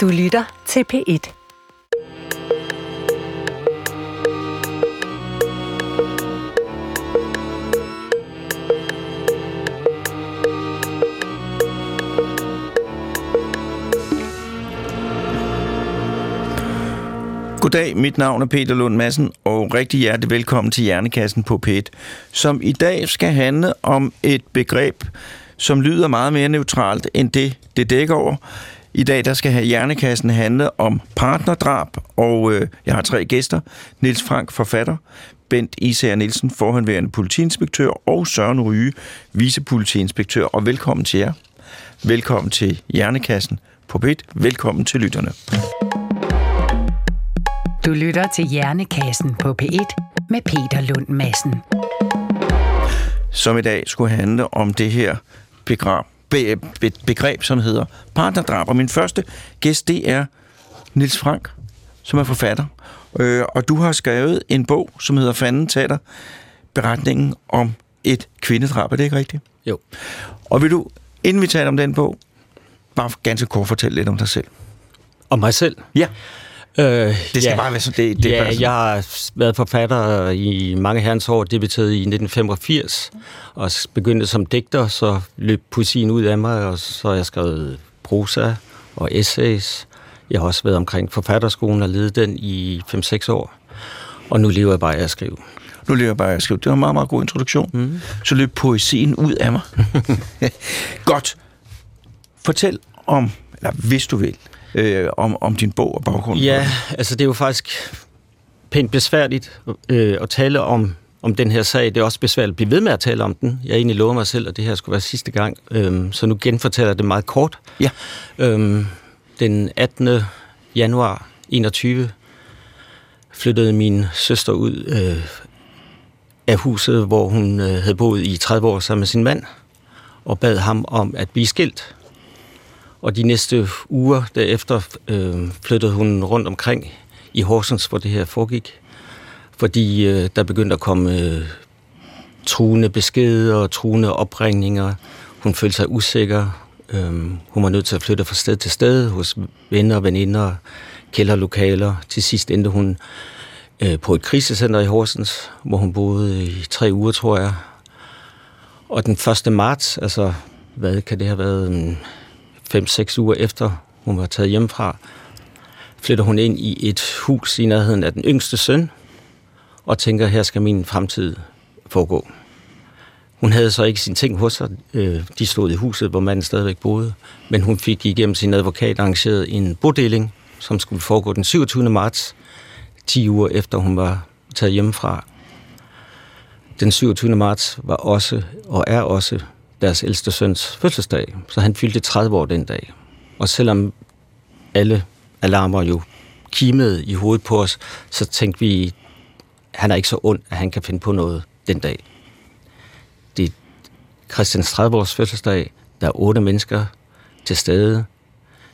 Du lytter til P1. Goddag, mit navn er Peter Lund Madsen, og rigtig hjertelig velkommen til Hjernekassen på P1, som i dag skal handle om et begreb, som lyder meget mere neutralt end det, det dækker over. I dag der skal have Hjernekassen handle om partnerdrab, og øh, jeg har tre gæster. Niels Frank, forfatter, Bent Især Nielsen, forhenværende politiinspektør, og Søren Ryge, vicepolitiinspektør, og velkommen til jer. Velkommen til Hjernekassen på P1. Velkommen til lytterne. Du lytter til Hjernekassen på P1 med Peter Lund Madsen. som i dag skulle handle om det her begreb, be, be, begreb, som hedder partnerdrab. Og min første gæst, det er Nils Frank, som er forfatter. Øh, og du har skrevet en bog, som hedder Fanden tager beretningen om et kvindedrab. Er det ikke rigtigt? Jo. Og vil du, inden vi taler om den bog, bare ganske kort fortælle lidt om dig selv? Og mig selv? Ja, Øh, det skal ja. bare være sådan. Det, det ja, sådan. jeg har været forfatter i mange herrens år, debuterede i 1985, og begyndte som digter, så løb poesien ud af mig, og så har jeg skrevet prosa og essays. Jeg har også været omkring forfatterskolen og ledet den i 5-6 år, og nu lever jeg bare af at skrive. Nu lever jeg bare af at skrive. Det var en meget, meget god introduktion. Mm. Så løb poesien ud af mig. Godt. Fortæl om, eller hvis du vil, øh, om, om din bog og baggrunden. Ja, altså det er jo faktisk pænt besværligt øh, at tale om, om den her sag. Det er også besværligt at blive ved med at tale om den. Jeg egentlig lovet mig selv, at det her skulle være sidste gang. Øhm, så nu genfortæller jeg det meget kort. Ja. Øhm, den 18. januar 21 flyttede min søster ud øh, af huset, hvor hun øh, havde boet i 30 år sammen med sin mand, og bad ham om at blive skilt. Og de næste uger derefter øh, flyttede hun rundt omkring i Horsens, hvor det her foregik. Fordi øh, der begyndte at komme øh, truende beskeder og truende opringninger. Hun følte sig usikker. Øh, hun var nødt til at flytte fra sted til sted hos venner og veninder, kælderlokaler. Til sidst endte hun øh, på et krisecenter i Horsens, hvor hun boede i tre uger, tror jeg. Og den 1. marts, altså hvad kan det have været, mm, 5-6 uger efter hun var taget hjemmefra, flytter hun ind i et hus i nærheden af den yngste søn, og tænker, her skal min fremtid foregå. Hun havde så ikke sine ting hos sig. Øh, de stod i huset, hvor manden stadigvæk boede. Men hun fik igennem sin advokat arrangeret en bodeling, som skulle foregå den 27. marts, 10 uger efter hun var taget hjemmefra. Den 27. marts var også, og er også, deres ældste søns fødselsdag, så han fyldte 30 år den dag. Og selvom alle alarmer jo kimede i hovedet på os, så tænkte vi, han er ikke så ond, at han kan finde på noget den dag. Det er Christians 30-års fødselsdag. Der er otte mennesker til stede.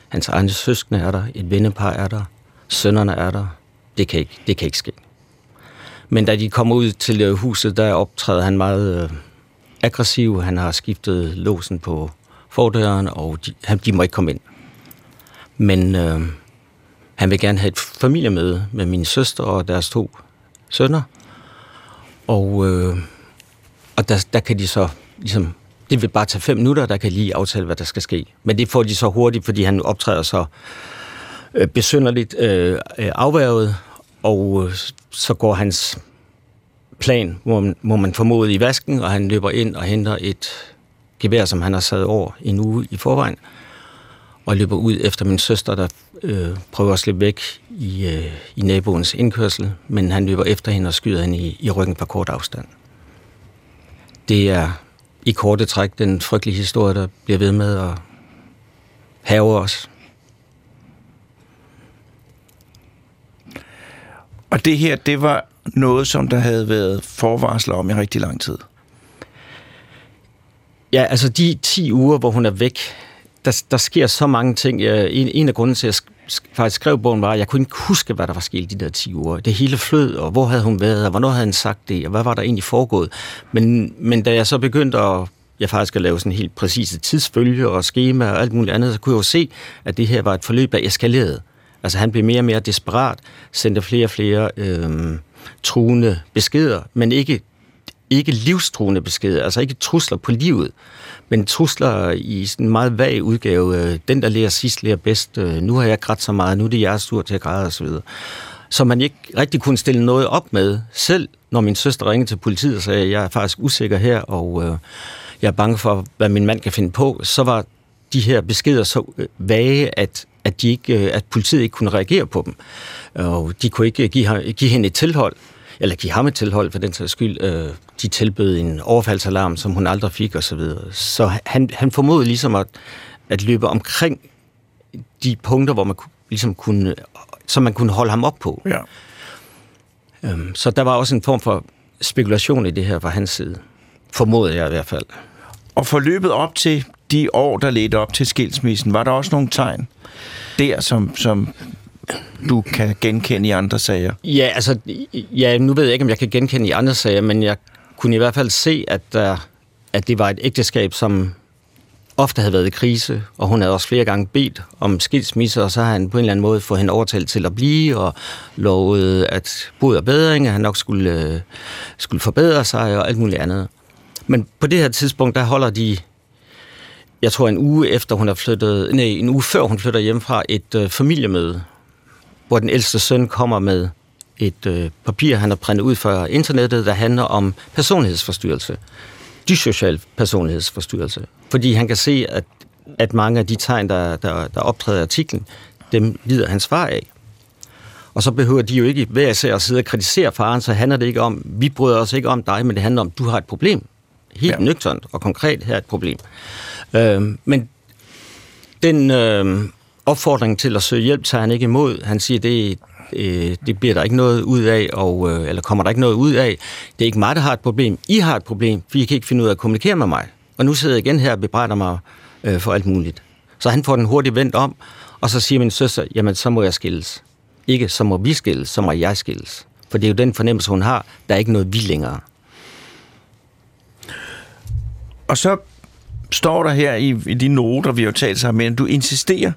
Hans egne søskende er der. Et vennepar er der. Sønnerne er der. Det kan ikke, det kan ikke ske. Men da de kommer ud til huset, der optræder han meget øh, aggressiv. Han har skiftet låsen på fordøren, og de, han, de må ikke komme ind. Men øh, han vil gerne have et familiemøde med min søster og deres to sønner. Og, øh, og der, der kan de så ligesom... Det vil bare tage fem minutter, der kan lige aftale, hvad der skal ske. Men det får de så hurtigt, fordi han optræder så øh, besynderligt øh, øh, afværget, og øh, så går hans plan, hvor man, må man formode, i vasken, og han løber ind og henter et gevær, som han har sat over en uge i forvejen, og løber ud efter min søster, der øh, prøver at slippe væk i, øh, i naboens indkørsel, men han løber efter hende og skyder hende i, i ryggen på kort afstand. Det er i korte træk den frygtelige historie, der bliver ved med at have os. Og det her, det var noget, som der havde været forvarsler om i rigtig lang tid. Ja, altså de 10 uger, hvor hun er væk, der, der sker så mange ting. Jeg, en, en af grunden til, at jeg faktisk skrev bogen, var, at jeg kunne ikke huske, hvad der var sket de der 10 uger. Det hele flød, og hvor havde hun været, og hvornår havde han sagt det, og hvad var der egentlig foregået. Men, men da jeg så begyndte at jeg faktisk at lave sådan helt præcise tidsfølge og schema og alt muligt andet, så kunne jeg jo se, at det her var et forløb, der eskalerede. Altså han blev mere og mere desperat, sendte flere og flere øh, truende beskeder, men ikke, ikke livstruende beskeder, altså ikke trusler på livet, men trusler i sådan en meget vag udgave. Øh, den, der lærer sidst, lærer bedst. Øh, nu har jeg grædt så meget, nu er det jeres tur til at græde osv. Så man ikke rigtig kunne stille noget op med. Selv når min søster ringede til politiet og sagde, at jeg er faktisk usikker her, og øh, jeg er bange for, hvad min mand kan finde på, så var de her beskeder så øh, vage, at, at, de ikke, øh, at politiet ikke kunne reagere på dem. Og de kunne ikke give, give hende et tilhold, eller give ham et tilhold for den sags skyld. Øh, de tilbød en overfaldsalarm, som hun aldrig fik osv. Så, videre. så han, han formodede ligesom at, at løbe omkring de punkter, hvor man ligesom kunne, som man kunne holde ham op på. Ja. Øhm, så der var også en form for spekulation i det her fra hans side. Formodede jeg i hvert fald. Og forløbet op til de år, der ledte op til skilsmissen, var der også nogle tegn der, som, som du kan genkende i andre sager? Ja, altså, ja, nu ved jeg ikke, om jeg kan genkende i andre sager, men jeg kunne i hvert fald se, at, uh, at det var et ægteskab, som ofte havde været i krise, og hun havde også flere gange bedt om skilsmisse, og så har han på en eller anden måde fået hende overtalt til at blive, og lovet, at bod og bedring, at han nok skulle, øh, skulle forbedre sig, og alt muligt andet. Men på det her tidspunkt, der holder de jeg tror en uge efter hun er flyttet, nej, en uge før hun flytter hjem fra et øh, familiemøde, hvor den ældste søn kommer med et øh, papir, han har printet ud fra internettet, der handler om personlighedsforstyrrelse. Dysocial personlighedsforstyrrelse. Fordi han kan se, at, at mange af de tegn, der, der, der optræder i artiklen, dem lider hans far af. Og så behøver de jo ikke hver især at sidde og kritisere faren, så handler det ikke om, vi bryder os ikke om dig, men det handler om, du har et problem. Helt ja. nøgternt og konkret her er et problem. Øh, men den øh, opfordring til at søge hjælp tager han ikke imod. Han siger, det, øh, det bliver der ikke noget ud af, og, øh, eller kommer der ikke noget ud af. Det er ikke mig, der har et problem. I har et problem, for I kan ikke finde ud af at kommunikere med mig. Og nu sidder jeg igen her og bebrejder mig øh, for alt muligt. Så han får den hurtigt vendt om, og så siger min søster, jamen så må jeg skilles. Ikke så må vi skilles, så må jeg skilles. For det er jo den fornemmelse, hun har. Der er ikke noget vi længere. Og så står der her i, i de noter, vi har talt sammen men du insisterer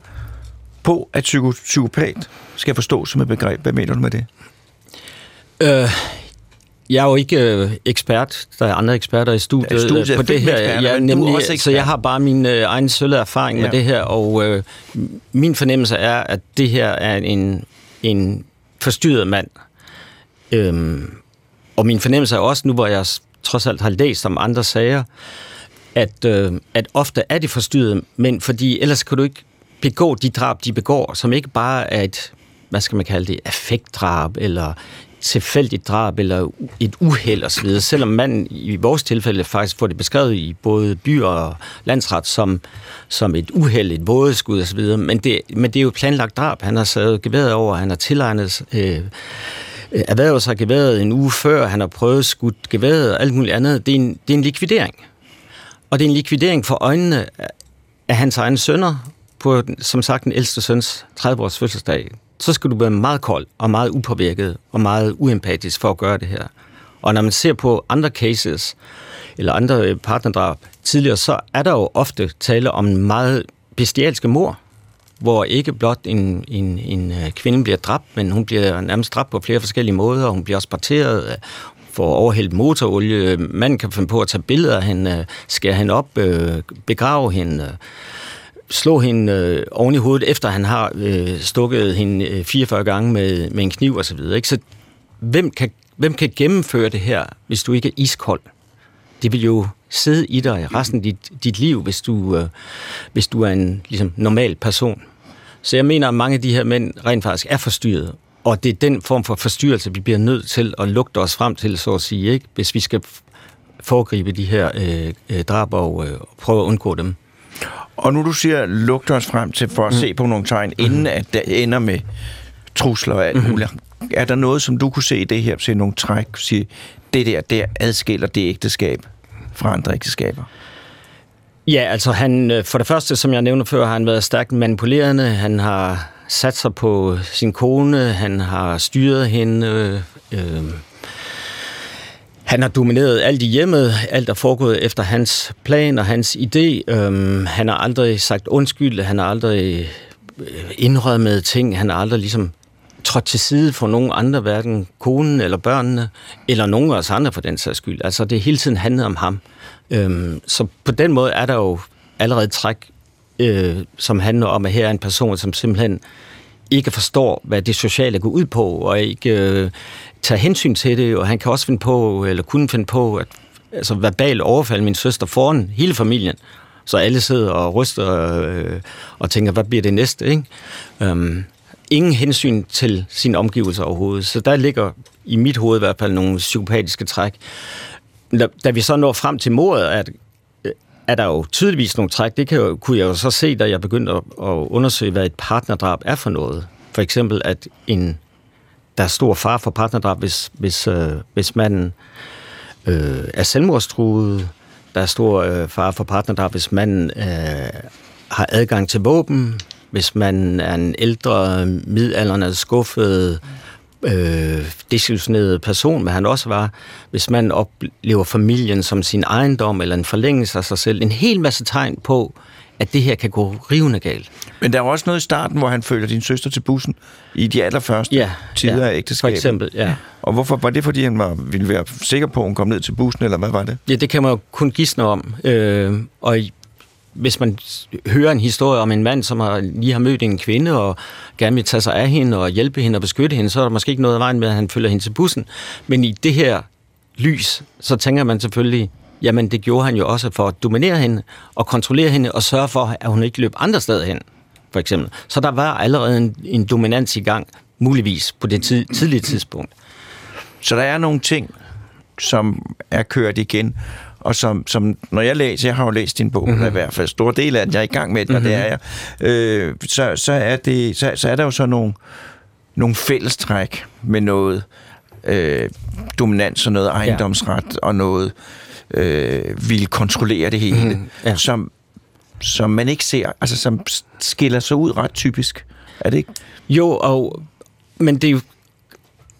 på, at psyko, psykopat skal forstås som et begreb. Hvad mener du med det? Øh, jeg er jo ikke øh, ekspert. Der er andre eksperter i studiet, studiet på det her. Jeg, nemlig, også så jeg har bare min øh, egen sølle erfaring ja. med det her, og øh, min fornemmelse er, at det her er en, en forstyrret mand. Øhm, og min fornemmelse er også, nu hvor jeg trods alt har læst om andre sager, at, øh, at ofte er det forstyrret, men fordi ellers kan du ikke begå de drab, de begår, som ikke bare er et, hvad skal man kalde det, affektdrab, eller tilfældigt drab, eller et uheld osv., selvom man i vores tilfælde faktisk får det beskrevet i både by og landsret som, som et uheld, et vådeskud osv., men det, men det er jo planlagt drab. Han har sat geværet over, han har tilegnet øh, erhvervet sig geværet en uge før, han har prøvet skudt geværet og alt muligt andet. Det er en, det er en likvidering. Og det er en likvidering for øjnene af hans egne sønner på, som sagt, den ældste søns 30-års fødselsdag. Så skal du være meget kold og meget upåvirket og meget uempatisk for at gøre det her. Og når man ser på andre cases, eller andre øh, partnerdrab tidligere, så er der jo ofte tale om en meget bestialske mor, hvor ikke blot en, en, en øh, kvinde bliver dræbt, men hun bliver nærmest dræbt på flere forskellige måder. Hun bliver også parteret, får overhældt motorolie. Manden kan finde på at tage billeder af hende, skære hende op, øh, begrave hende, øh, slå hende øh, oven i hovedet, efter han har øh, stukket hende øh, 44 gange med, med en kniv osv. Så, videre, ikke? så hvem kan, hvem kan gennemføre det her, hvis du ikke er iskold? Det vil jo sidde i dig resten af dit, dit liv, hvis du, øh, hvis du er en ligesom, normal person. Så jeg mener, at mange af de her mænd rent faktisk er forstyrret, og det er den form for forstyrrelse, vi bliver nødt til at lugte os frem til, så at sige, ikke? hvis vi skal foregribe de her øh, øh, drab og øh, prøve at undgå dem. Og nu du siger, lugte os frem til for at mm. se på nogle tegn, mm. inden at det ender med trusler og alt mm-hmm. muligt. Er der noget, som du kunne se i det her, se nogle træk, sige, det der, der adskiller det ægteskab fra andre ægteskaber? Ja, altså han, øh, for det første, som jeg nævnte før, har han været stærkt manipulerende. Han har sat sig på sin kone, han har styret hende. Øh, han har domineret alt i hjemmet, alt er foregået efter hans plan og hans idé. Øhm, han har aldrig sagt undskyld, han har aldrig øh, indrømmet ting, han har aldrig ligesom trådt til side for nogen andre, hverken konen eller børnene, eller nogen af os andre for den sags skyld. Altså det hele tiden handlet om ham. Øhm, så på den måde er der jo allerede træk, øh, som handler om, at her er en person, som simpelthen ikke forstår, hvad det sociale går ud på, og ikke øh, tager hensyn til det, og han kan også finde på, eller kunne finde på, at altså verbal overfalde min søster foran hele familien, så alle sidder og ryster øh, og tænker, hvad bliver det næste, ikke? Øhm, ingen hensyn til sin omgivelser overhovedet. Så der ligger i mit hoved i hvert fald nogle psykopatiske træk. Da, da vi så når frem til mordet, at er der jo tydeligvis nogle træk. Det kan jo, kunne jeg jo så se, da jeg begyndte at, at undersøge, hvad et partnerdrab er for noget. For eksempel, at en, der er stor far for partnerdrab, hvis, hvis, øh, hvis manden øh, er selvmordstruet. Der er stor øh, far for partnerdrab, hvis manden øh, har adgang til våben. Hvis man er en ældre, midaldrende, skuffet, øh, desillusioneret person, men han også var, hvis man oplever familien som sin ejendom eller en forlængelse af sig selv. En hel masse tegn på, at det her kan gå rivende galt. Men der er også noget i starten, hvor han følger din søster til bussen i de allerførste ja, tider ja, af ægteskabet. For eksempel, ja. Og hvorfor var det, fordi han var, ville være sikker på, at hun kom ned til bussen, eller hvad var det? Ja, det kan man jo kun gisne om. Øh, og hvis man hører en historie om en mand, som har, lige har mødt en kvinde og gerne vil tage sig af hende og hjælpe hende og beskytte hende, så er der måske ikke noget af vejen med, at han følger hende til bussen. Men i det her lys, så tænker man selvfølgelig, jamen det gjorde han jo også for at dominere hende og kontrollere hende og sørge for, at hun ikke løb andre steder hen, for eksempel. Så der var allerede en, en dominans i gang, muligvis på det tid, tidlige tidspunkt. Så der er nogle ting, som er kørt igen, og som, som når jeg læser, jeg har jo læst din bog, mm-hmm. i hvert fald stor del af den, jeg er i gang med den, mm-hmm. og det mhm. er jeg, øh, så, så, er det, så, så er der jo så nogle, nogle fællestræk med noget øh, dominans og noget ejendomsret ja. og noget øh, vil kontrollere det hele, mm, ja. som, som man ikke ser, altså som skiller sig ud ret typisk. Er det ikke? Jo, og, men det er jo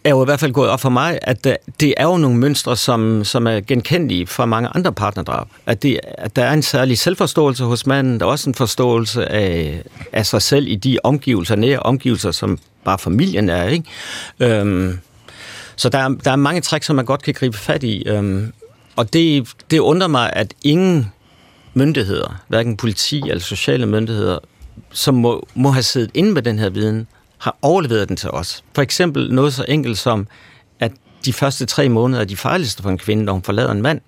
er jo i hvert fald gået op for mig, at øh, det er jo nogle mønstre, som, som er genkendelige fra mange andre partnerdrab. At, det, at der er en særlig selvforståelse hos manden, der er også en forståelse af, af sig selv i de omgivelser, nære omgivelser, som bare familien er. Ikke? Øhm, så der er, der er mange træk, som man godt kan gribe fat i. Øhm, og det, det undrer mig, at ingen myndigheder, hverken politi eller sociale myndigheder, som må, må have siddet inde med den her viden, har overleveret den til os. For eksempel noget så enkelt som, at de første tre måneder er de farligste for en kvinde, når hun forlader en mand.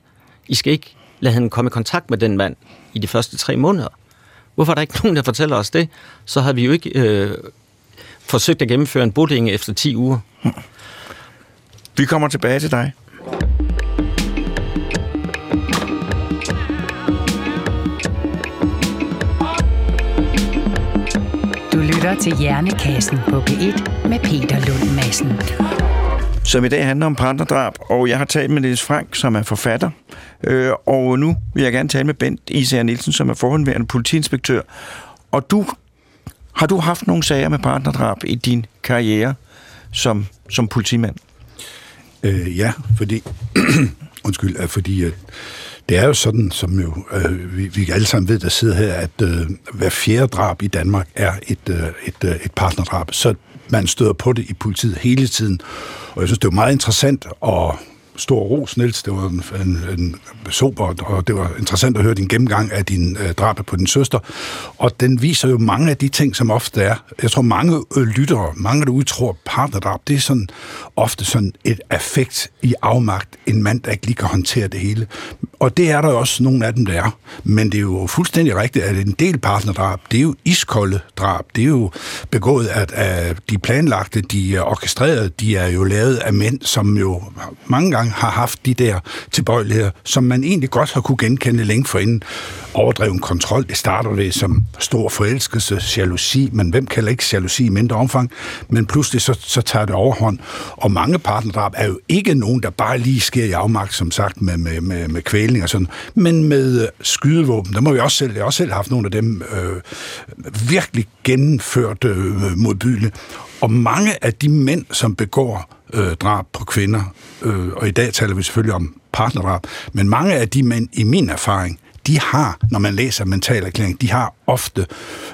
I skal ikke lade hende komme i kontakt med den mand i de første tre måneder. Hvorfor er der ikke nogen, der fortæller os det? Så har vi jo ikke øh, forsøgt at gennemføre en boding efter 10 uger. Vi kommer tilbage til dig. Lytter til Hjernekassen på P1 med Peter Lund Madsen. Som i dag handler om partnerdrab, og jeg har talt med Niels Frank, som er forfatter. Øh, og nu vil jeg gerne tale med Bent Især Nielsen, som er forhåndværende politiinspektør. Og du, har du haft nogle sager med partnerdrab i din karriere som, som politimand? Øh, ja, fordi... undskyld, fordi... Øh, det er jo sådan, som jo øh, vi, vi alle sammen ved, der sidder her, at øh, hver fjerde drab i Danmark er et, øh, et, øh, et partnerdrab. Så man støder på det i politiet hele tiden. Og jeg synes, det er meget interessant at stor ros, Niels. Det var en, en, en og det var interessant at høre din gennemgang af din øh, drab på din søster. Og den viser jo mange af de ting, som ofte er. Jeg tror, mange øh, lyttere, mange der udtror partnerdrab, det er sådan ofte sådan et affekt i afmagt. En mand, der ikke lige kan håndtere det hele. Og det er der også nogle af dem, der er. Men det er jo fuldstændig rigtigt, at en del partnerdrab, det er jo iskolde drab. Det er jo begået at, af de planlagte, de er orkestrerede, de er jo lavet af mænd, som jo mange gange har haft de der tilbøjeligheder, som man egentlig godt har kunne genkende længe forinden. Overdreven kontrol, det starter ved som stor forelskelse, jalousi, men hvem kalder ikke jalousi i mindre omfang? Men pludselig så, så tager det overhånd. Og mange partnerdrab er jo ikke nogen, der bare lige sker i afmagt, som sagt, med, med, med, med kvælning og sådan, men med øh, skydevåben. Der må vi også selv, jeg også selv haft nogle af dem øh, virkelig gennemført øh, modbydende. Og mange af de mænd, som begår øh, drab på kvinder, øh, og i dag taler vi selvfølgelig om partnerdrab, men mange af de mænd, i min erfaring, de har, når man læser mental erklæring, de har ofte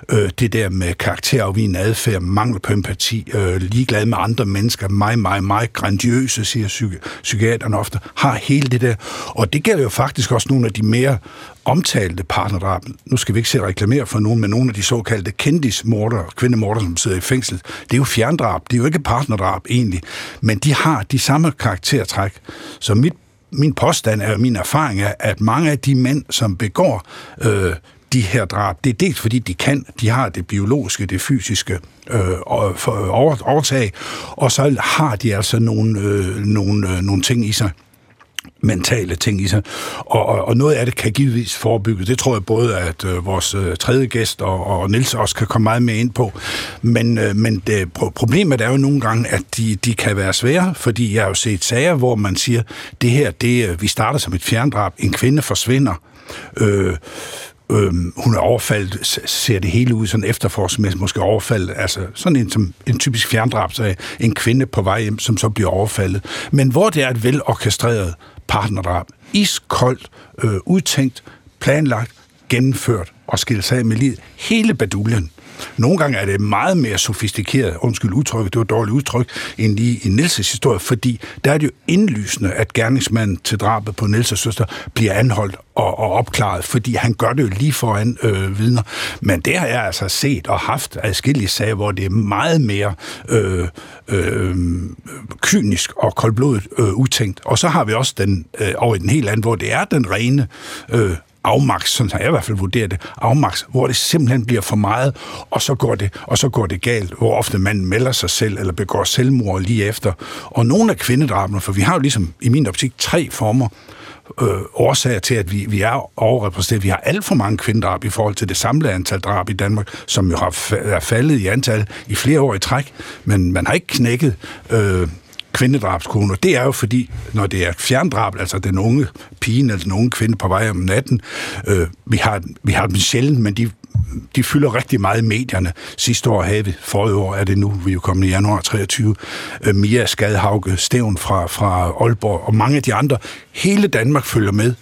øh, det der med karakterafvigende adfærd, mangel på empati, øh, ligeglad med andre mennesker, meget, meget, meget grandiøse, siger psyki- psykiaterne ofte, har hele det der. Og det gælder jo faktisk også nogle af de mere omtalte partnerdrab. Nu skal vi ikke se reklamere for nogen, men nogle af de såkaldte kendismorder, kvindemorder, som sidder i fængsel, det er jo fjerndrab, det er jo ikke partnerdrab egentlig, men de har de samme karaktertræk. Så mit min påstand er, min erfaring er, at mange af de mænd, som begår øh, de her drab, det er dels fordi de kan, de har det biologiske, det fysiske øh, over, overtag, og så har de altså nogle, øh, nogle, øh, nogle ting i sig, mentale ting i sig. Og, og, og noget af det kan givetvis forebygges. Det tror jeg både, at øh, vores øh, tredje gæst og, og Nils også kan komme meget mere ind på. Men, øh, men det, problemet er jo nogle gange, at de, de kan være svære, fordi jeg har jo set sager, hvor man siger, det her, det, øh, vi starter som et fjerndrab, en kvinde forsvinder, øh, Øhm, hun er overfaldt, ser det hele ud sådan efterforskningsmæssigt, måske overfaldet, altså sådan en, som, en typisk fjerndrab, så en kvinde på vej hjem, som så bliver overfaldet. Men hvor det er et velorkestreret partnerdrab. Iskoldt, øh, udtænkt, planlagt, gennemført og skilt sig af med livet. Hele baduljen. Nogle gange er det meget mere sofistikeret, undskyld udtrykket, det var et dårligt udtryk, end lige i Nielses historie, fordi der er det jo indlysende, at gerningsmanden til drabet på Nielses søster bliver anholdt og, og opklaret, fordi han gør det jo lige foran øh, vidner. Men det har jeg altså set og haft adskillige sager, hvor det er meget mere øh, øh, kynisk og koldblodet øh, utænkt. Og så har vi også den øh, over i den helt anden, hvor det er den rene øh, afmaks, sådan har jeg i hvert fald vurderet det, afmaks, hvor det simpelthen bliver for meget, og så går det, og så går det galt, hvor ofte man melder sig selv eller begår selvmord lige efter. Og nogle af kvindedrabene, for vi har jo ligesom i min optik tre former øh, årsager til, at vi, vi er overrepræsenteret. Vi har alt for mange kvindedrab i forhold til det samlede antal drab i Danmark, som jo har er faldet i antal i flere år i træk, men man har ikke knækket øh, kvindedrabskoner, det er jo fordi, når det er fjerndrab, altså den unge pige eller den unge kvinde på vej om natten, øh, vi, har, vi har dem sjældent, men de, de fylder rigtig meget i medierne. Sidste år havde vi, forrige år er det nu, vi er jo kommet i januar 23, øh, Mia Skadhauge, Stævn fra, fra Aalborg og mange af de andre. Hele Danmark følger med.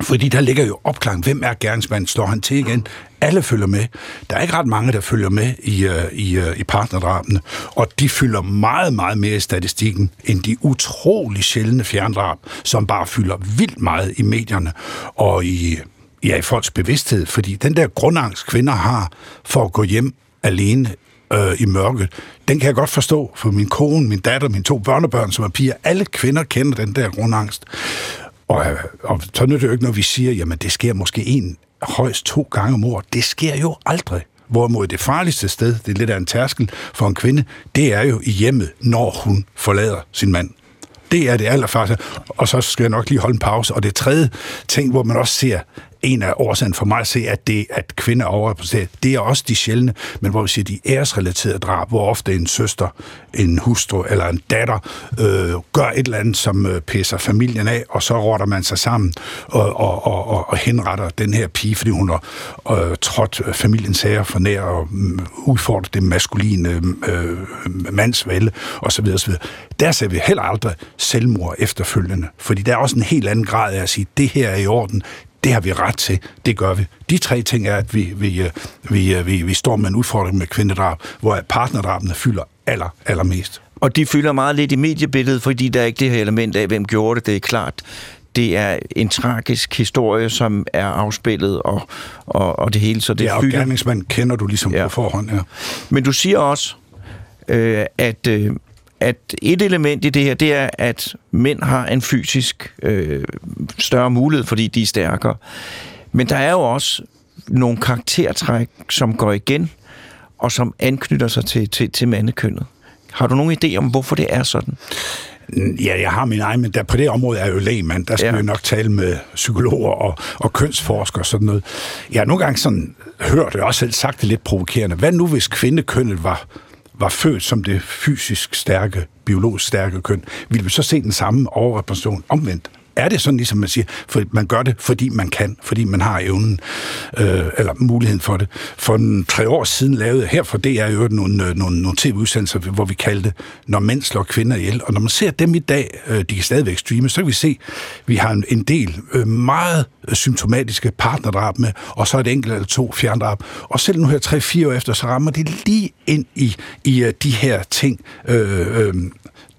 Fordi der ligger jo opklaring. Hvem er gerningsmanden? Står han til igen? Alle følger med. Der er ikke ret mange, der følger med i, øh, i, øh, i partnerdrabene, og de fylder meget, meget mere i statistikken end de utrolig sjældne fjerndrab, som bare fylder vildt meget i medierne og i, ja, i folks bevidsthed. Fordi den der grundangst, kvinder har for at gå hjem alene øh, i mørket, den kan jeg godt forstå, for min kone, min datter, mine to børnebørn, som er piger, alle kvinder kender den der grundangst. Og, og så nytter det jo ikke, når vi siger, jamen det sker måske en, højst to gange om året. Det sker jo aldrig. Hvorimod det farligste sted, det er lidt af en tærskel for en kvinde, det er jo i hjemmet, når hun forlader sin mand. Det er det allerfarligste. Og så skal jeg nok lige holde en pause. Og det tredje ting, hvor man også ser, en af årsagen for mig at se, at det, at kvinder er overrepræsenteret, det er også de sjældne, men hvor vi siger, de æresrelaterede drab, hvor ofte en søster, en hustru eller en datter øh, gør et eller andet, som øh, pisser familien af, og så rotter man sig sammen og, og, og, og henretter den her pige, fordi hun har øh, trådt øh, familiens sager for nær og øh, udfordret det maskuline øh, mandsvælde osv. osv. Der ser vi heller aldrig selvmord efterfølgende, fordi der er også en helt anden grad af at sige, det her er i orden, det har vi ret til, det gør vi. De tre ting er, at vi, vi, øh, vi, øh, vi, vi står med en udfordring med kvindedrab, hvor partnerdrabene fylder aller, allermest. Og de fylder meget lidt i mediebilledet, fordi der er ikke det her element af, hvem gjorde det, det er klart. Det er en tragisk historie, som er afspillet og, og, og det hele. Så det ja, og gerningsmand kender du ligesom ja. på forhånd. Ja. Men du siger også, øh, at øh, at et element i det her, det er, at mænd har en fysisk øh, større mulighed, fordi de er stærkere. Men der er jo også nogle karaktertræk, som går igen, og som anknytter sig til, til, til mandekønnet. Har du nogen idé om, hvorfor det er sådan? Ja, jeg har min egen, men der, på det område er jeg jo lægmand. Der skal ja. vi nok tale med psykologer og, og kønsforskere og sådan noget. Jeg har nogle gange sådan hørt, og også selv sagt det lidt provokerende. Hvad nu, hvis kvindekønnet var var født som det fysisk stærke, biologisk stærke køn, ville vi så se den samme overrepræsentation omvendt er det sådan, ligesom man siger, for man gør det, fordi man kan, fordi man har evnen, øh, eller muligheden for det. For en, tre år siden lavede her for det er jo nogle, øh, nogle, nogle tv-udsendelser, hvor vi kaldte Når mænd slår kvinder ihjel. Og når man ser dem i dag, øh, de kan stadigvæk streame, så kan vi se, at vi har en, en del øh, meget symptomatiske partnerdrab med, og så et enkelt eller to fjerndrab. Og selv nu her tre-fire år efter, så rammer det lige ind i, i uh, de her ting, øh, øh,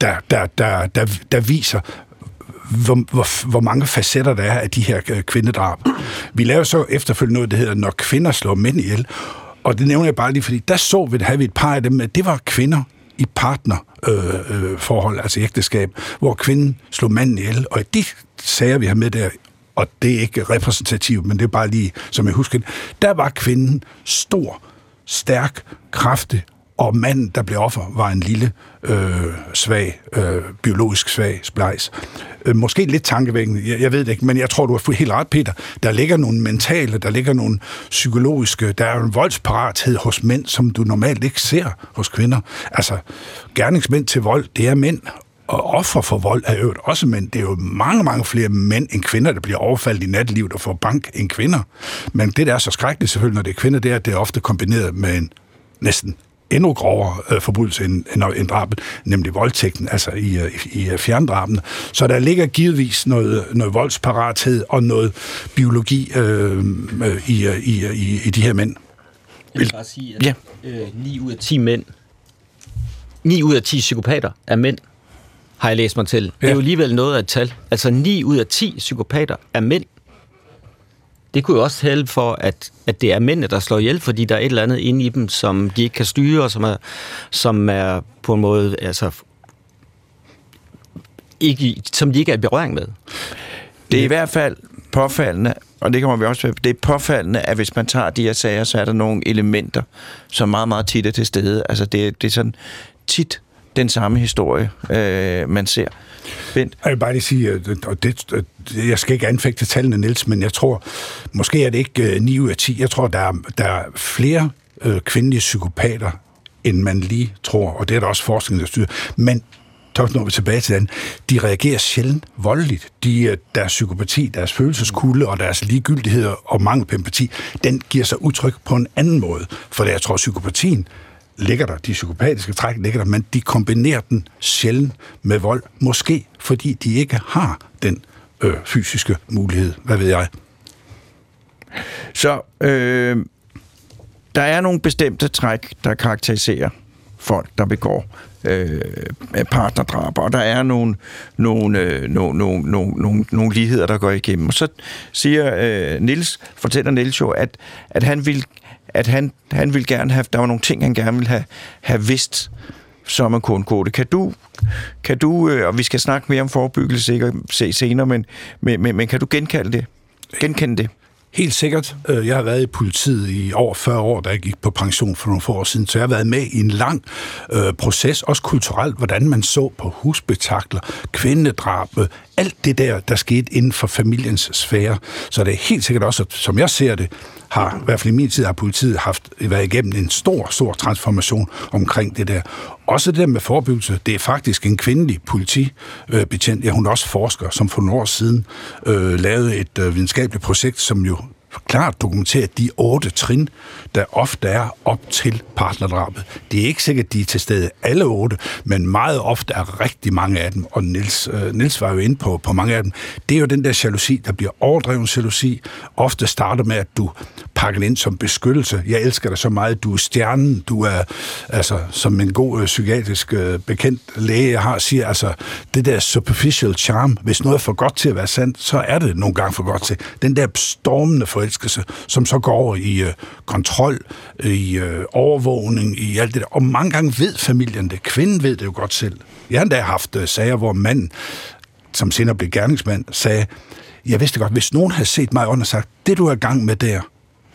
der, der, der, der, der viser, hvor, hvor, hvor mange facetter der er af de her øh, kvindedrab. Vi laver så efterfølgende noget, der hedder, når kvinder slår mænd ihjel. Og det nævner jeg bare lige, fordi der så vi, havde vi et par af dem, at det var kvinder i partnerforhold, øh, øh, altså ægteskab, hvor kvinden slog manden ihjel. Og i de sager, vi har med der, og det er ikke repræsentativt, men det er bare lige, som jeg husker der var kvinden stor, stærk, kraftig og manden, der blev offer, var en lille, øh, svag, øh, biologisk svag splejs. Øh, måske lidt tankevækkende, jeg, jeg ved det ikke, men jeg tror, du har helt ret, Peter. Der ligger nogle mentale, der ligger nogle psykologiske, der er en voldsparathed hos mænd, som du normalt ikke ser hos kvinder. Altså, gerningsmænd til vold, det er mænd, og offer for vold er jo også mænd. Det er jo mange, mange flere mænd end kvinder, der bliver overfaldet i natlivet og får bank end kvinder. Men det, der er så skrækkeligt selvfølgelig, når det er kvinder, det er, at det er ofte kombineret med en næsten endnu grovere øh, forbrydelse end, end, end drabet, nemlig voldtægten, altså i, øh, i, i fjerndraben. Så der ligger givetvis noget, noget voldsparathed og noget biologi øh, øh i, øh, i, i, i de her mænd. Jeg vil bare sige, at ja. øh, 9 ud af 10 mænd, 9 ud af 10 psykopater er mænd, har jeg læst mig til. Ja. Det er jo alligevel noget af et tal. Altså 9 ud af 10 psykopater er mænd det kunne jo også tale for, at, at det er mændene, der slår ihjel, fordi der er et eller andet inde i dem, som de ikke kan styre, og som er, som er på en måde, altså, ikke, som de ikke er i berøring med. Det er i hvert fald påfaldende, og det kommer vi også til, det er påfaldende, at hvis man tager de her sager, så er der nogle elementer, som meget, meget tit er til stede. Altså det, det er sådan tit den samme historie, øh, man ser. Bent? Jeg vil bare lige sige, og det, jeg skal ikke anfægte tallene, Niels, men jeg tror, måske er det ikke øh, 9 ud af 10. Jeg tror, der er, der er flere øh, kvindelige psykopater, end man lige tror, og det er der også forskning, der styrer. Men så når vi tilbage til den, de reagerer sjældent voldeligt. De, øh, deres psykopati, deres følelseskulde og deres ligegyldighed og mangel på empati, den giver sig udtryk på en anden måde. For jeg tror, psykopatien ligger der, de psykopatiske træk ligger der, men de kombinerer den sjældent med vold. Måske fordi de ikke har den øh, fysiske mulighed. Hvad ved jeg? Så øh, der er nogle bestemte træk, der karakteriserer folk, der begår øh, partnerdrab, og der er nogle, nogle, øh, nogle, nogle, nogle, nogle, nogle ligheder, der går igennem. Og så siger øh, Nils, fortæller Nils jo, at, at han vil at han, han vil gerne have, der var nogle ting, han gerne ville have, have vidst, så man kunne undgå det. Kan du, kan du øh, og vi skal snakke mere om forebyggelse sikkert senere, men, men, men, men kan du genkalde det? Genkende det? Helt sikkert. Øh, jeg har været i politiet i over 40 år, da jeg gik på pension for nogle få år siden, så jeg har været med i en lang øh, proces, også kulturelt, hvordan man så på husbetakler, kvindedrab, øh, alt det der, der skete inden for familiens sfære. Så det er helt sikkert også, som jeg ser det, har, i hvert fald i min tid, har politiet haft været igennem en stor, stor transformation omkring det der. Også det der med forebyggelse, det er faktisk en kvindelig politibetjent, ja, hun er også forsker, som for nogle år siden øh, lavede et øh, videnskabeligt projekt, som jo klart dokumenteret de otte trin, der ofte er op til partnerdrabet. Det er ikke sikkert, at de er til stede alle otte, men meget ofte er rigtig mange af dem, og Nils, øh, Nils var jo inde på, på mange af dem, det er jo den der jalousi, der bliver overdreven jalousi. Ofte starter med, at du pakker ind som beskyttelse. Jeg elsker dig så meget, du er stjernen, du er, altså, som en god øh, psykiatrisk øh, bekendt læge har, siger, altså, det der superficial charm, hvis noget er for godt til at være sandt, så er det nogle gange for godt til. Den der stormende for forelskelse, som så går over i øh, kontrol, øh, i øh, overvågning, i alt det der. Og mange gange ved familien det. Kvinden ved det jo godt selv. Jeg har endda haft øh, sager, hvor manden, som senere blev gerningsmand, sagde, jeg vidste godt, hvis nogen havde set mig under og sagt, det du er i gang med der,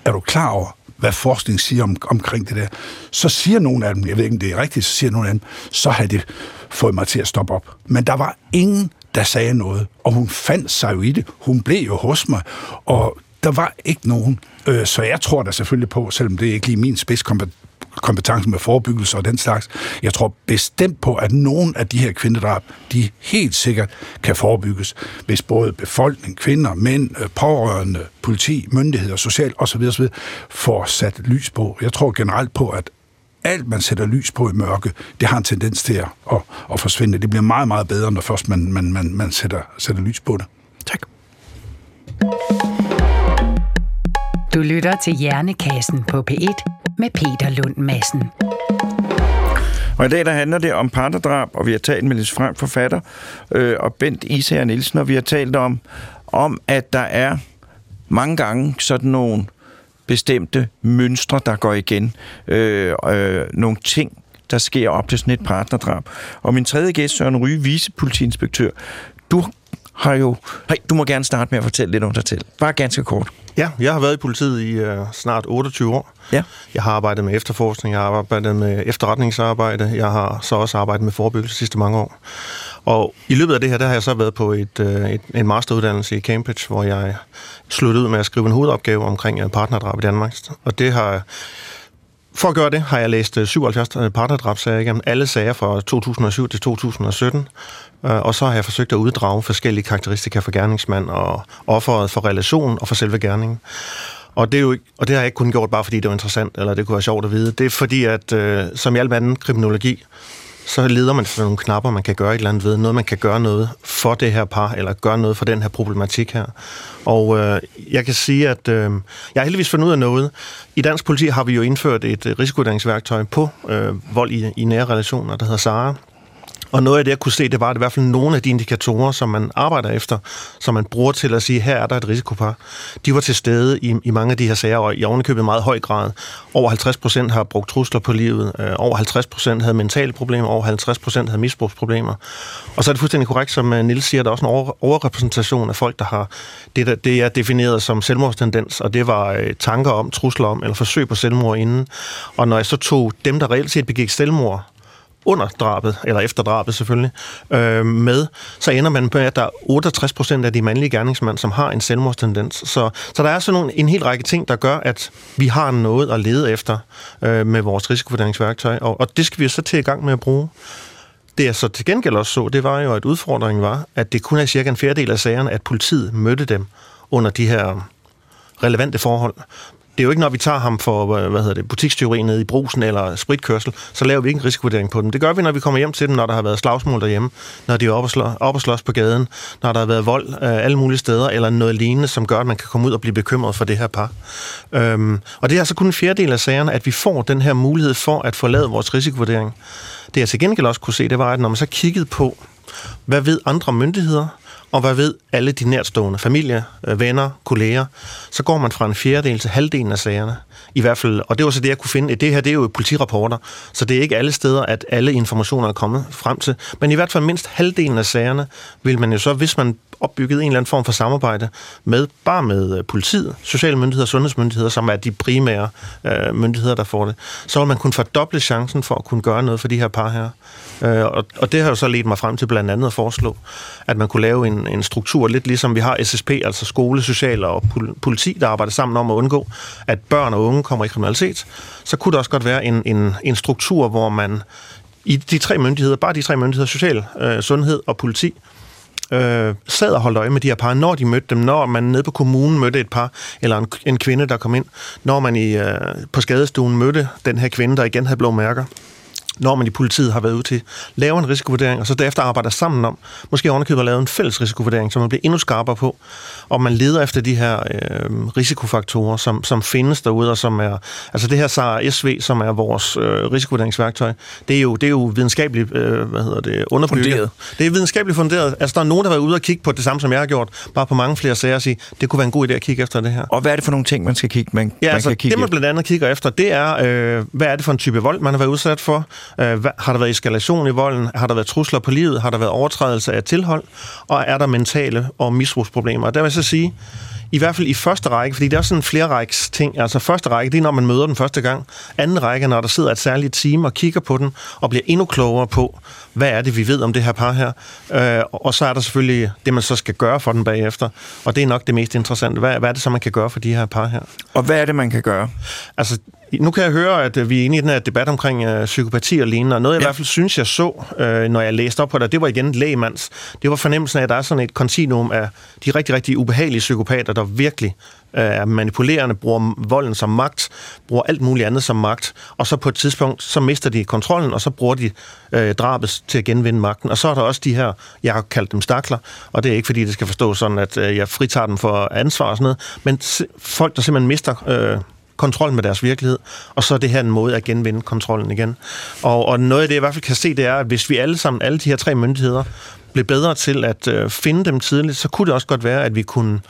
er du klar over, hvad forskning siger om, omkring det der, så siger nogen af dem, jeg ved ikke, om det er rigtigt, så siger nogen af dem, så har det fået mig til at stoppe op. Men der var ingen, der sagde noget, og hun fandt sig jo i det. Hun blev jo hos mig, og der var ikke nogen. Øh, så jeg tror da selvfølgelig på, selvom det er ikke lige min spidskompetence, med forebyggelse og den slags. Jeg tror bestemt på, at nogle af de her kvindedrab, de helt sikkert kan forebygges, hvis både befolkning, kvinder, mænd, øh, pårørende, politi, myndigheder, social osv. osv. får sat lys på. Jeg tror generelt på, at alt, man sætter lys på i mørke, det har en tendens til at, at, at forsvinde. Det bliver meget, meget bedre, når først man, man, man, man sætter, sætter lys på det. Tak. Du lytter til Hjernekassen på P1 med Peter Lund Madsen. Og i dag der handler det om partnerdrab, og vi har talt med Lis Frank, forfatter, øh, og Bent Isager Nielsen, og vi har talt om, om, at der er mange gange sådan nogle bestemte mønstre, der går igen. Øh, øh, nogle ting, der sker op til sådan et partnerdrab. Og min tredje gæst, Søren Ryge, vicepolitiinspektør, du har jo... Hey, du må gerne starte med at fortælle lidt om dig selv. Bare ganske kort. Ja, jeg har været i politiet i uh, snart 28 år. Ja. Jeg har arbejdet med efterforskning, jeg har arbejdet med efterretningsarbejde, jeg har så også arbejdet med forebyggelse de sidste mange år. Og i løbet af det her, der har jeg så været på et, uh, et, en masteruddannelse i Cambridge, hvor jeg sluttede ud med at skrive en hovedopgave omkring partnerdrab i Danmark. Og det har for at gøre det, har jeg læst øh, 77 øh, partnerdrabsager igennem alle sager fra 2007 til 2017, øh, og så har jeg forsøgt at uddrage forskellige karakteristika for gerningsmand og offeret for relation og for selve gerningen. Og det, er jo, og det har jeg ikke kun gjort bare fordi det var interessant, eller det kunne være sjovt at vide. Det er fordi, at øh, som i al anden kriminologi, så leder man efter nogle knapper, man kan gøre et eller andet ved. Noget, man kan gøre noget for det her par, eller gøre noget for den her problematik her. Og øh, jeg kan sige, at øh, jeg har heldigvis fundet ud af noget. I dansk politi har vi jo indført et øh, risikovurderingsværktøj på øh, vold i, i nære relationer, der hedder SARA. Og noget af det, jeg kunne se, det var, at i hvert fald nogle af de indikatorer, som man arbejder efter, som man bruger til at sige, her er der et risikopar, de var til stede i, i mange af de her sager, og i ovenikøbet meget høj grad. Over 50 procent har brugt trusler på livet, øh, over 50 procent havde mentale problemer, over 50 procent havde misbrugsproblemer. Og så er det fuldstændig korrekt, som øh, Nils siger, der er også en over, overrepræsentation af folk, der har det, der, det er defineret som selvmordstendens, og det var øh, tanker om, trusler om, eller forsøg på selvmord inden. Og når jeg så tog dem, der reelt set begik selvmord, under drabet, eller efter drabet selvfølgelig, øh, med, så ender man med, at der er 68 procent af de mandlige gerningsmænd, som har en selvmordstendens. Så, så der er sådan nogle, en hel række ting, der gør, at vi har noget at lede efter øh, med vores risikovurderingsværktøj, og, og det skal vi så til i gang med at bruge. Det jeg så til gengæld også så, det var jo, at udfordringen var, at det kun er cirka en fjerdedel af sagerne, at politiet mødte dem under de her relevante forhold det er jo ikke, når vi tager ham for øh, hvad hedder det, butikstyveri nede i brusen eller spritkørsel, så laver vi ikke en risikovurdering på dem. Det gør vi, når vi kommer hjem til dem, når der har været slagsmål derhjemme, når de er oppe og, slå, op og slås på gaden, når der har været vold øh, alle mulige steder, eller noget lignende, som gør, at man kan komme ud og blive bekymret for det her par. Øhm, og det er altså kun en fjerdedel af sagerne, at vi får den her mulighed for at få lavet vores risikovurdering. Det jeg til gengæld også kunne se, det var, at når man så kiggede på, hvad ved andre myndigheder, og hvad ved alle de nærstående, familie, øh, venner, kolleger, så går man fra en fjerdedel til halvdelen af sagerne. I hvert fald, og det var så det, jeg kunne finde. Det her, det er jo politirapporter, så det er ikke alle steder, at alle informationer er kommet frem til. Men i hvert fald mindst halvdelen af sagerne vil man jo så, hvis man opbygget en eller anden form for samarbejde med bare med øh, politiet, sociale myndigheder, sundhedsmyndigheder, som er de primære øh, myndigheder, der får det, så vil man kunne fordoble chancen for at kunne gøre noget for de her par her. Øh, og, og det har jo så ledt mig frem til blandt andet at foreslå, at man kunne lave en, en struktur, lidt ligesom vi har SSP, altså skole, social og politi, der arbejder sammen om at undgå, at børn og unge kommer i kriminalitet. Så kunne det også godt være en, en, en struktur, hvor man i de tre myndigheder, bare de tre myndigheder, social, øh, sundhed og politi, øh, sad og holdt øje med de her par, når de mødte dem, når man nede på kommunen mødte et par, eller en, en kvinde, der kom ind, når man i, øh, på skadestuen mødte den her kvinde, der igen havde blå mærker, når man i politiet har været ude til, laver en risikovurdering, og så derefter arbejder sammen om, måske ovenikøbet at lave en fælles risikovurdering, så man bliver endnu skarpere på, og man leder efter de her øh, risikofaktorer, som, som findes derude, og som er, altså det her SAR SV, som er vores øh, risikovurderingsværktøj, det er jo, det er jo videnskabeligt, øh, hvad hedder det, underbygget. Funderet. Det er videnskabeligt funderet. Altså der er nogen, der har været ude og kigge på det samme, som jeg har gjort, bare på mange flere sager og sige, det kunne være en god idé at kigge efter det her. Og hvad er det for nogle ting, man skal kigge, man, ja, man altså, kan kigge det man blandt andet kigger efter, det er, øh, hvad er det for en type vold, man har været udsat for? Øh, har der været eskalation i volden? Har der været trusler på livet? Har der været overtrædelse af tilhold? Og er der mentale og misbrugsproblemer? Og der vil jeg så sige, i hvert fald i første række, fordi det er også sådan flere rækkes ting. Altså første række, det er, når man møder den første gang. Anden række, når der sidder et særligt team og kigger på den, og bliver endnu klogere på, hvad er det, vi ved om det her par her. Øh, og så er der selvfølgelig det, man så skal gøre for den bagefter. Og det er nok det mest interessante. Hvad, hvad er det så, man kan gøre for de her par her? Og hvad er det, man kan gøre? Altså, nu kan jeg høre, at øh, vi er inde i den her debat omkring øh, psykopati og lignende, og noget jeg ja. i hvert fald synes, jeg så, øh, når jeg læste op på det, det var igen lægemands. Det var fornemmelsen af, at der er sådan et kontinuum af de rigtig, rigtig ubehagelige psykopater, der virkelig øh, er manipulerende, bruger volden som magt, bruger alt muligt andet som magt, og så på et tidspunkt, så mister de kontrollen, og så bruger de øh, drabet til at genvinde magten. Og så er der også de her, jeg har kaldt dem stakler, og det er ikke fordi, det skal forstå sådan, at øh, jeg fritager dem for ansvar og sådan noget, men folk, der simpelthen mister... Øh, kontrol med deres virkelighed, og så er det her en måde at genvinde kontrollen igen. Og, og noget af det, jeg i hvert fald kan se, det er, at hvis vi alle sammen, alle de her tre myndigheder, blev bedre til at øh, finde dem tidligt, så kunne det også godt være, at vi kunne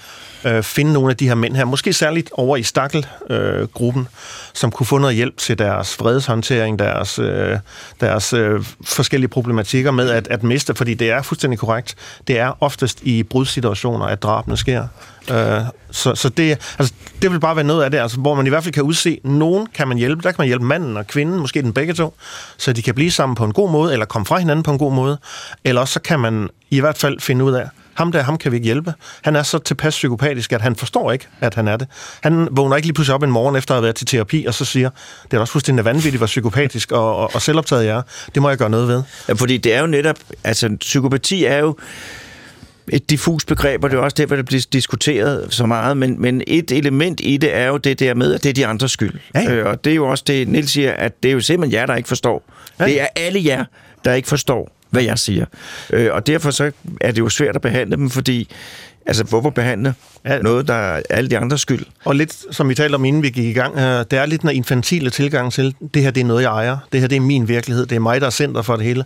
øh, finde nogle af de her mænd her, måske særligt over i Stakkel-gruppen, øh, som kunne få noget hjælp til deres fredshåndtering, deres, øh, deres øh, forskellige problematikker med at, at miste, fordi det er fuldstændig korrekt. Det er oftest i brudsituationer, at drabene sker. Øh, så, så det, altså, det vil bare være noget af det, altså, hvor man i hvert fald kan udse, nogen kan man hjælpe, der kan man hjælpe manden og kvinden, måske den begge to, så de kan blive sammen på en god måde, eller komme fra hinanden på en god måde, eller også så kan man i hvert fald finde ud af, ham der, ham kan vi ikke hjælpe. Han er så tilpas psykopatisk, at han forstår ikke, at han er det. Han vågner ikke lige pludselig op en morgen efter at have været til terapi, og så siger, det er også fuldstændig vanvittigt, hvor psykopatisk og, og, og selvoptaget jeg er. Det må jeg gøre noget ved. Ja, fordi det er jo netop, altså psykopati er jo et diffus begreb, og det er også det, hvor det bliver diskuteret så meget, men, men et element i det er jo det der med, at det er de andres skyld. Ja. Øh, og det er jo også det, Nils siger, at det er jo simpelthen jer, der ikke forstår. Ja. Det er alle jer, der ikke forstår, hvad jeg siger. Øh, og derfor så er det jo svært at behandle dem, fordi Altså, hvorfor behandle ja. noget, der er alle de andres skyld? Og lidt, som vi talte om, inden vi gik i gang, det er lidt en infantile tilgang til, det her det er noget, jeg ejer. Det her det er min virkelighed. Det er mig, der er center for det hele.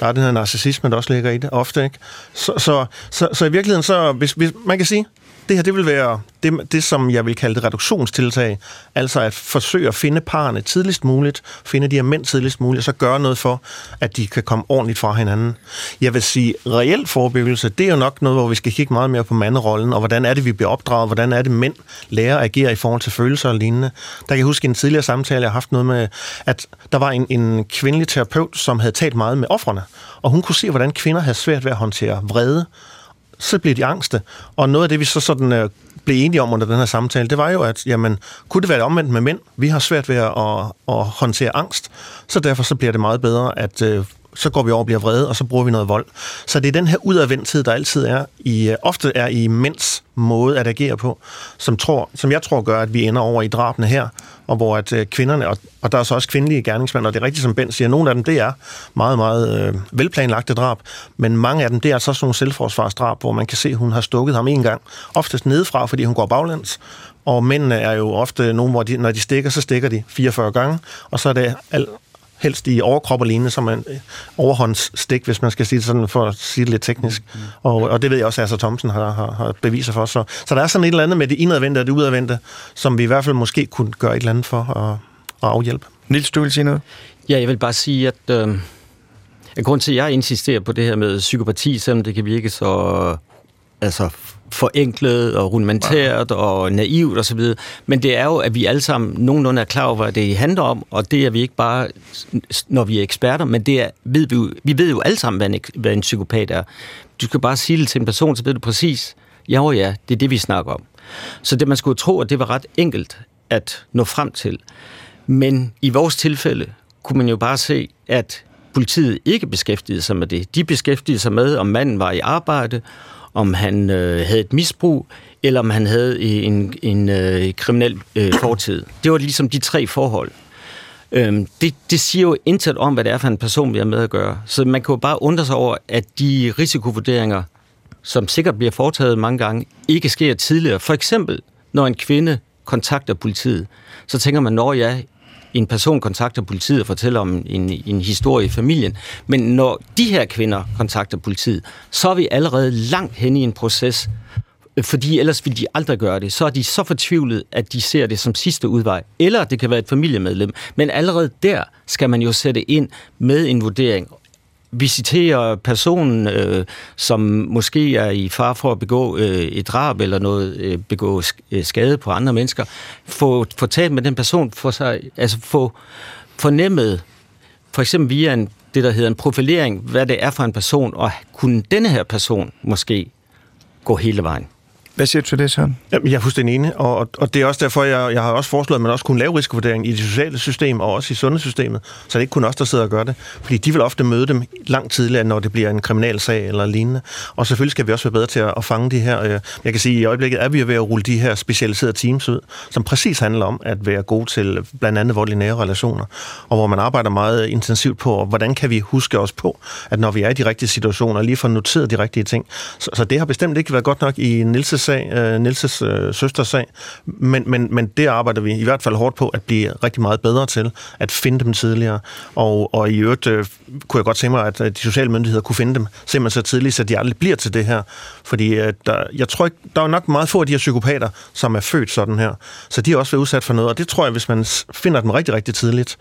Der er den her narcissisme, der også ligger i det, ofte. Ikke? Så, så, så, så i virkeligheden, så, hvis, hvis, man kan sige, det her det vil være det, det, som jeg vil kalde det reduktionstiltag. Altså at forsøge at finde parerne tidligst muligt, finde de her mænd tidligst muligt, og så gøre noget for, at de kan komme ordentligt fra hinanden. Jeg vil sige, reel forebyggelse, det er jo nok noget, hvor vi skal kigge meget mere på manderollen, og hvordan er det, vi bliver opdraget, hvordan er det, mænd lærer at agere i forhold til følelser og lignende. Der kan jeg huske en tidligere samtale, jeg har haft noget med, at der var en, en kvindelig terapeut, som havde talt meget med offrene, og hun kunne se, hvordan kvinder havde svært ved at håndtere vrede, så bliver de angste. Og noget af det, vi så sådan øh, blev enige om under den her samtale, det var jo, at jamen, kunne det være omvendt med mænd? Vi har svært ved at, at, at håndtere angst, så derfor så bliver det meget bedre, at øh, så går vi over og bliver vrede, og så bruger vi noget vold. Så det er den her udadvendthed, der altid er i, øh, ofte er i mænds måde at agere på, som, tror, som jeg tror gør, at vi ender over i drabene her, og hvor at øh, kvinderne, og, og der er så også kvindelige gerningsmænd, og det er rigtigt, som Ben siger, nogle af dem, det er meget, meget øh, velplanlagte drab, men mange af dem, det er altså sådan nogle selvforsvarsdrab, hvor man kan se, at hun har stukket ham en gang, oftest nedefra, fordi hun går baglæns, og mændene er jo ofte nogen, hvor de, når de stikker, så stikker de 44 gange, og så er det al, helst i overkrop og lignende, som en øh, overhåndsstik, hvis man skal sige det sådan, for at sige det lidt teknisk. Mm. Og, og det ved jeg også, at Asser Thomsen har, har, har beviser for. Så, så der er sådan et eller andet med det indadvendte og det udadvendte, som vi i hvert fald måske kunne gøre et eller andet for at, at afhjælpe. Nils, du vil sige noget? Ja, jeg vil bare sige, at øh, grund til, at jeg insisterer på det her med psykopati, selvom det kan virke så altså forenklet og rudimentært og naivt osv. Men det er jo, at vi alle sammen nogenlunde er klar over, hvad det handler om, og det er vi ikke bare, når vi er eksperter, men det er, ved vi, jo, vi ved jo alle sammen, hvad en, hvad en psykopat er. Du skal bare sige det til en person, så ved du præcis, ja og ja, det er det, vi snakker om. Så det, man skulle tro, at det var ret enkelt at nå frem til. Men i vores tilfælde kunne man jo bare se, at politiet ikke beskæftigede sig med det. De beskæftigede sig med, om manden var i arbejde, om han øh, havde et misbrug, eller om han havde en, en øh, kriminel øh, fortid. Det var ligesom de tre forhold. Øhm, det, det siger jo intet om, hvad det er for en person, vi har med at gøre. Så man kan jo bare undre sig over, at de risikovurderinger, som sikkert bliver foretaget mange gange, ikke sker tidligere. For eksempel, når en kvinde kontakter politiet, så tænker man, når ja, en person kontakter politiet og fortæller om en, en historie i familien. Men når de her kvinder kontakter politiet, så er vi allerede langt hen i en proces, øh, fordi ellers ville de aldrig gøre det. Så er de så fortvivlet, at de ser det som sidste udvej. Eller det kan være et familiemedlem. Men allerede der skal man jo sætte ind med en vurdering visitere personen, øh, som måske er i far for at begå øh, et drab eller noget, øh, begå øh, skade på andre mennesker, få, få talt med den person, for sig, altså få fornemmet, for eksempel via en, det, der hedder en profilering, hvad det er for en person, og kunne denne her person måske gå hele vejen. Hvad siger du til det, Søren? Jamen, jeg er fuldstændig enig, og, og det er også derfor, jeg, jeg har også foreslået, at man også kunne lave risikovurdering i det sociale system og også i sundhedssystemet, så det ikke kun os, der sidder og gør det. Fordi de vil ofte møde dem langt tidligere, når det bliver en kriminalsag eller lignende. Og selvfølgelig skal vi også være bedre til at, at fange de her. Øh, jeg kan sige, at i øjeblikket er vi ved at rulle de her specialiserede teams ud, som præcis handler om at være gode til blandt andet voldelige nære relationer, og hvor man arbejder meget intensivt på, hvordan kan vi huske os på, at når vi er i de rigtige situationer, lige få noteret de rigtige ting. Så, så det har bestemt ikke været godt nok i Nilses sag, øh, Nilses øh, søsters sag, men, men, men det arbejder vi i hvert fald hårdt på at blive rigtig meget bedre til, at finde dem tidligere. Og, og i øvrigt øh, kunne jeg godt tænke mig, at de sociale myndigheder kunne finde dem simpelthen så tidligt, så de aldrig bliver til det her. Fordi øh, der, jeg tror ikke, der er nok meget få af de her psykopater, som er født sådan her. Så de er også været udsat for noget, og det tror jeg, hvis man finder dem rigtig, rigtig tidligt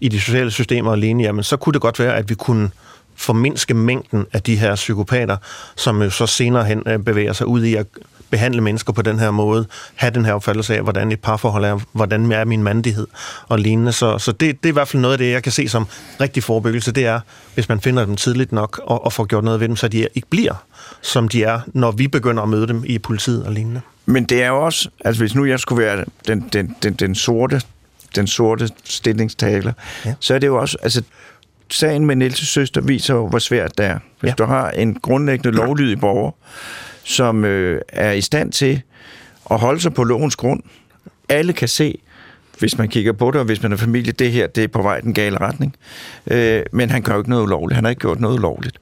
i de sociale systemer alene, jamen så kunne det godt være, at vi kunne formindske mængden af de her psykopater, som jo så senere hen bevæger sig ud i at behandle mennesker på den her måde, have den her opfattelse af, hvordan et parforhold er, hvordan er min mandighed og lignende. Så, så det, det er i hvert fald noget af det, jeg kan se som rigtig forebyggelse, det er, hvis man finder dem tidligt nok og, og får gjort noget ved dem, så de ikke bliver, som de er, når vi begynder at møde dem i politiet og lignende. Men det er jo også, altså hvis nu jeg skulle være den, den, den, den sorte den sorte stillingstaler, ja. så er det jo også, altså sagen med Niels' søster viser jo, hvor svært det er. Hvis ja. du har en grundlæggende lovlydig borger, som øh, er i stand til at holde sig på lovens grund. Alle kan se, hvis man kigger på det, og hvis man er familie, det her, det er på vej den gale retning. Øh, men han gør jo ikke noget ulovligt. Han har ikke gjort noget ulovligt.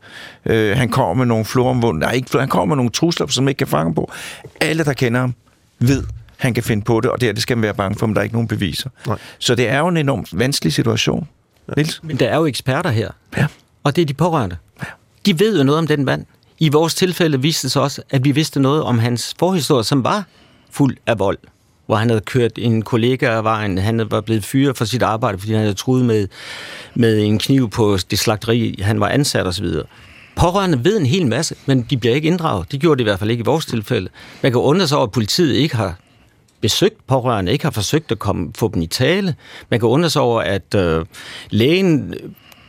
Øh, han kommer med nogle floromvundne, nej, ikke, han kommer med nogle trusler, som ikke kan fange på. Alle, der kender ham, ved, han kan finde på det, og det, det skal man være bange for, men der er ikke nogen beviser. Nej. Så det er jo en enormt vanskelig situation. Niels? Men der er jo eksperter her, ja. og det er de pårørende. Ja. De ved jo noget om den mand. I vores tilfælde viste det sig også, at vi vidste noget om hans forhistorie, som var fuld af vold. Hvor han havde kørt en kollega af vejen, han var blevet fyret for sit arbejde, fordi han havde truet med, med en kniv på det slagteri, han var ansat osv. Pårørende ved en hel masse, men de bliver ikke inddraget. De gjorde det i hvert fald ikke i vores tilfælde. Man kan undre sig over, at politiet ikke har besøgt pårørende, ikke har forsøgt at komme, få dem i tale. Man kan undre sig over, at øh, lægen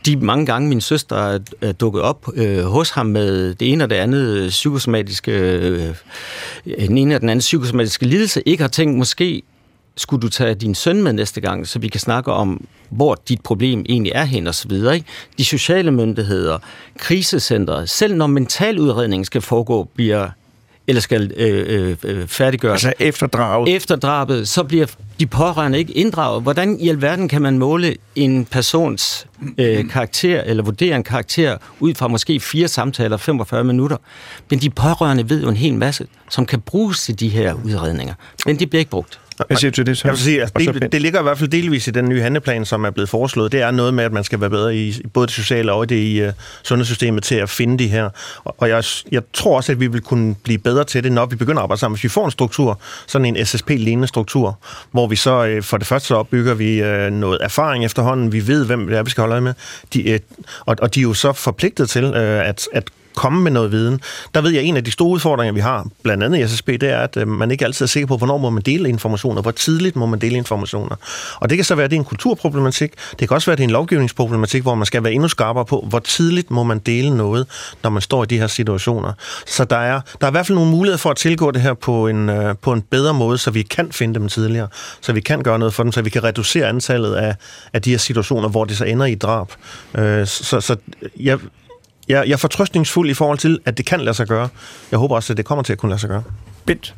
de mange gange, min søster er dukket op øh, hos ham med det ene og det andet psykosomatiske, øh, den ene og den anden psykosomatiske lidelse, ikke har tænkt, måske skulle du tage din søn med næste gang, så vi kan snakke om, hvor dit problem egentlig er hen og så videre. Ikke? De sociale myndigheder, krisecenter, selv når mentaludredningen skal foregå, bliver eller skal øh, øh, øh færdiggøres. Altså efter drabet? Efter drabet, så bliver de pårørende ikke inddraget. Hvordan i alverden kan man måle en persons øh, karakter, eller vurdere en karakter, ud fra måske fire samtaler, 45 minutter? Men de pårørende ved jo en hel masse, som kan bruges til de her udredninger. Men de bliver ikke brugt. Hvad siger du til det så? Jeg vil sige, altså, det, det ligger i hvert fald delvis i den nye handleplan, som er blevet foreslået. Det er noget med, at man skal være bedre i både det sociale og det i uh, sundhedssystemet til at finde de her. Og, og jeg, jeg tror også, at vi vil kunne blive bedre til det, når vi begynder at arbejde sammen. Hvis vi får en struktur, sådan en SSP-lignende struktur, hvor vi så uh, for det første så opbygger vi uh, noget erfaring efterhånden. Vi ved, hvem det er, vi skal holde øje med. De, uh, og, og de er jo så forpligtet til uh, at, at komme med noget viden. Der ved jeg, at en af de store udfordringer, vi har, blandt andet i SSB, det er, at øh, man ikke altid er sikker på, hvornår må man dele informationer, hvor tidligt må man dele informationer. Og det kan så være, at det er en kulturproblematik, det kan også være, at det er en lovgivningsproblematik, hvor man skal være endnu skarpere på, hvor tidligt må man dele noget, når man står i de her situationer. Så der er, der er i hvert fald nogle muligheder for at tilgå det her på en, øh, på en bedre måde, så vi kan finde dem tidligere, så vi kan gøre noget for dem, så vi kan reducere antallet af, af de her situationer, hvor det så ender i drab. Øh, så, så jeg, jeg, jeg er fortrøstningsfuld i forhold til, at det kan lade sig gøre. Jeg håber også, at det kommer til at kunne lade sig gøre. Bint.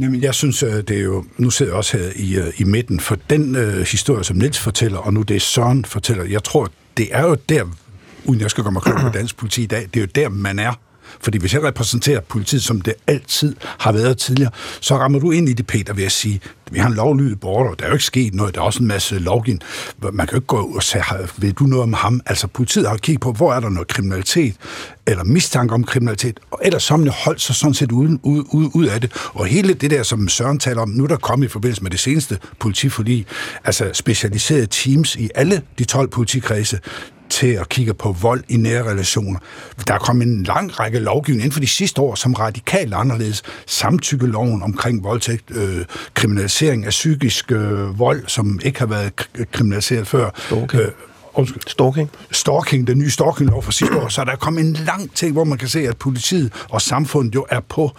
Jamen, jeg synes, øh, det er jo... Nu sidder jeg også her i, øh, i midten, for den øh, historie, som Niels fortæller, og nu det Søren fortæller, jeg tror, det er jo der, uden jeg skal gå mig klog på dansk politi i dag, det er jo der, man er fordi hvis jeg repræsenterer politiet, som det altid har været tidligere, så rammer du ind i det, Peter, ved at sige, vi har en lovlydig borger, der er jo ikke sket noget, der er også en masse lovgivning. Man kan jo ikke gå og sige, ved du noget om ham? Altså politiet har kigget på, hvor er der noget kriminalitet, eller mistanke om kriminalitet, og ellers så holdt sig sådan set ud, ud, ud, ud af det. Og hele det der, som Søren taler om, nu der kom i forbindelse med det seneste politiforlig, altså specialiserede teams i alle de 12 politikredse, til at kigge på vold i nære relationer. Der er kommet en lang række lovgivning inden for de sidste år, som radikalt anderledes. Samtykkeloven omkring voldtægt, øh, kriminalisering af psykisk øh, vold, som ikke har været kriminaliseret før. Okay. Øh, undskyld, Stalking. stalking, den nye stalkinglov fra sidste år, så er der kommet en lang ting, hvor man kan se, at politiet og samfundet jo er på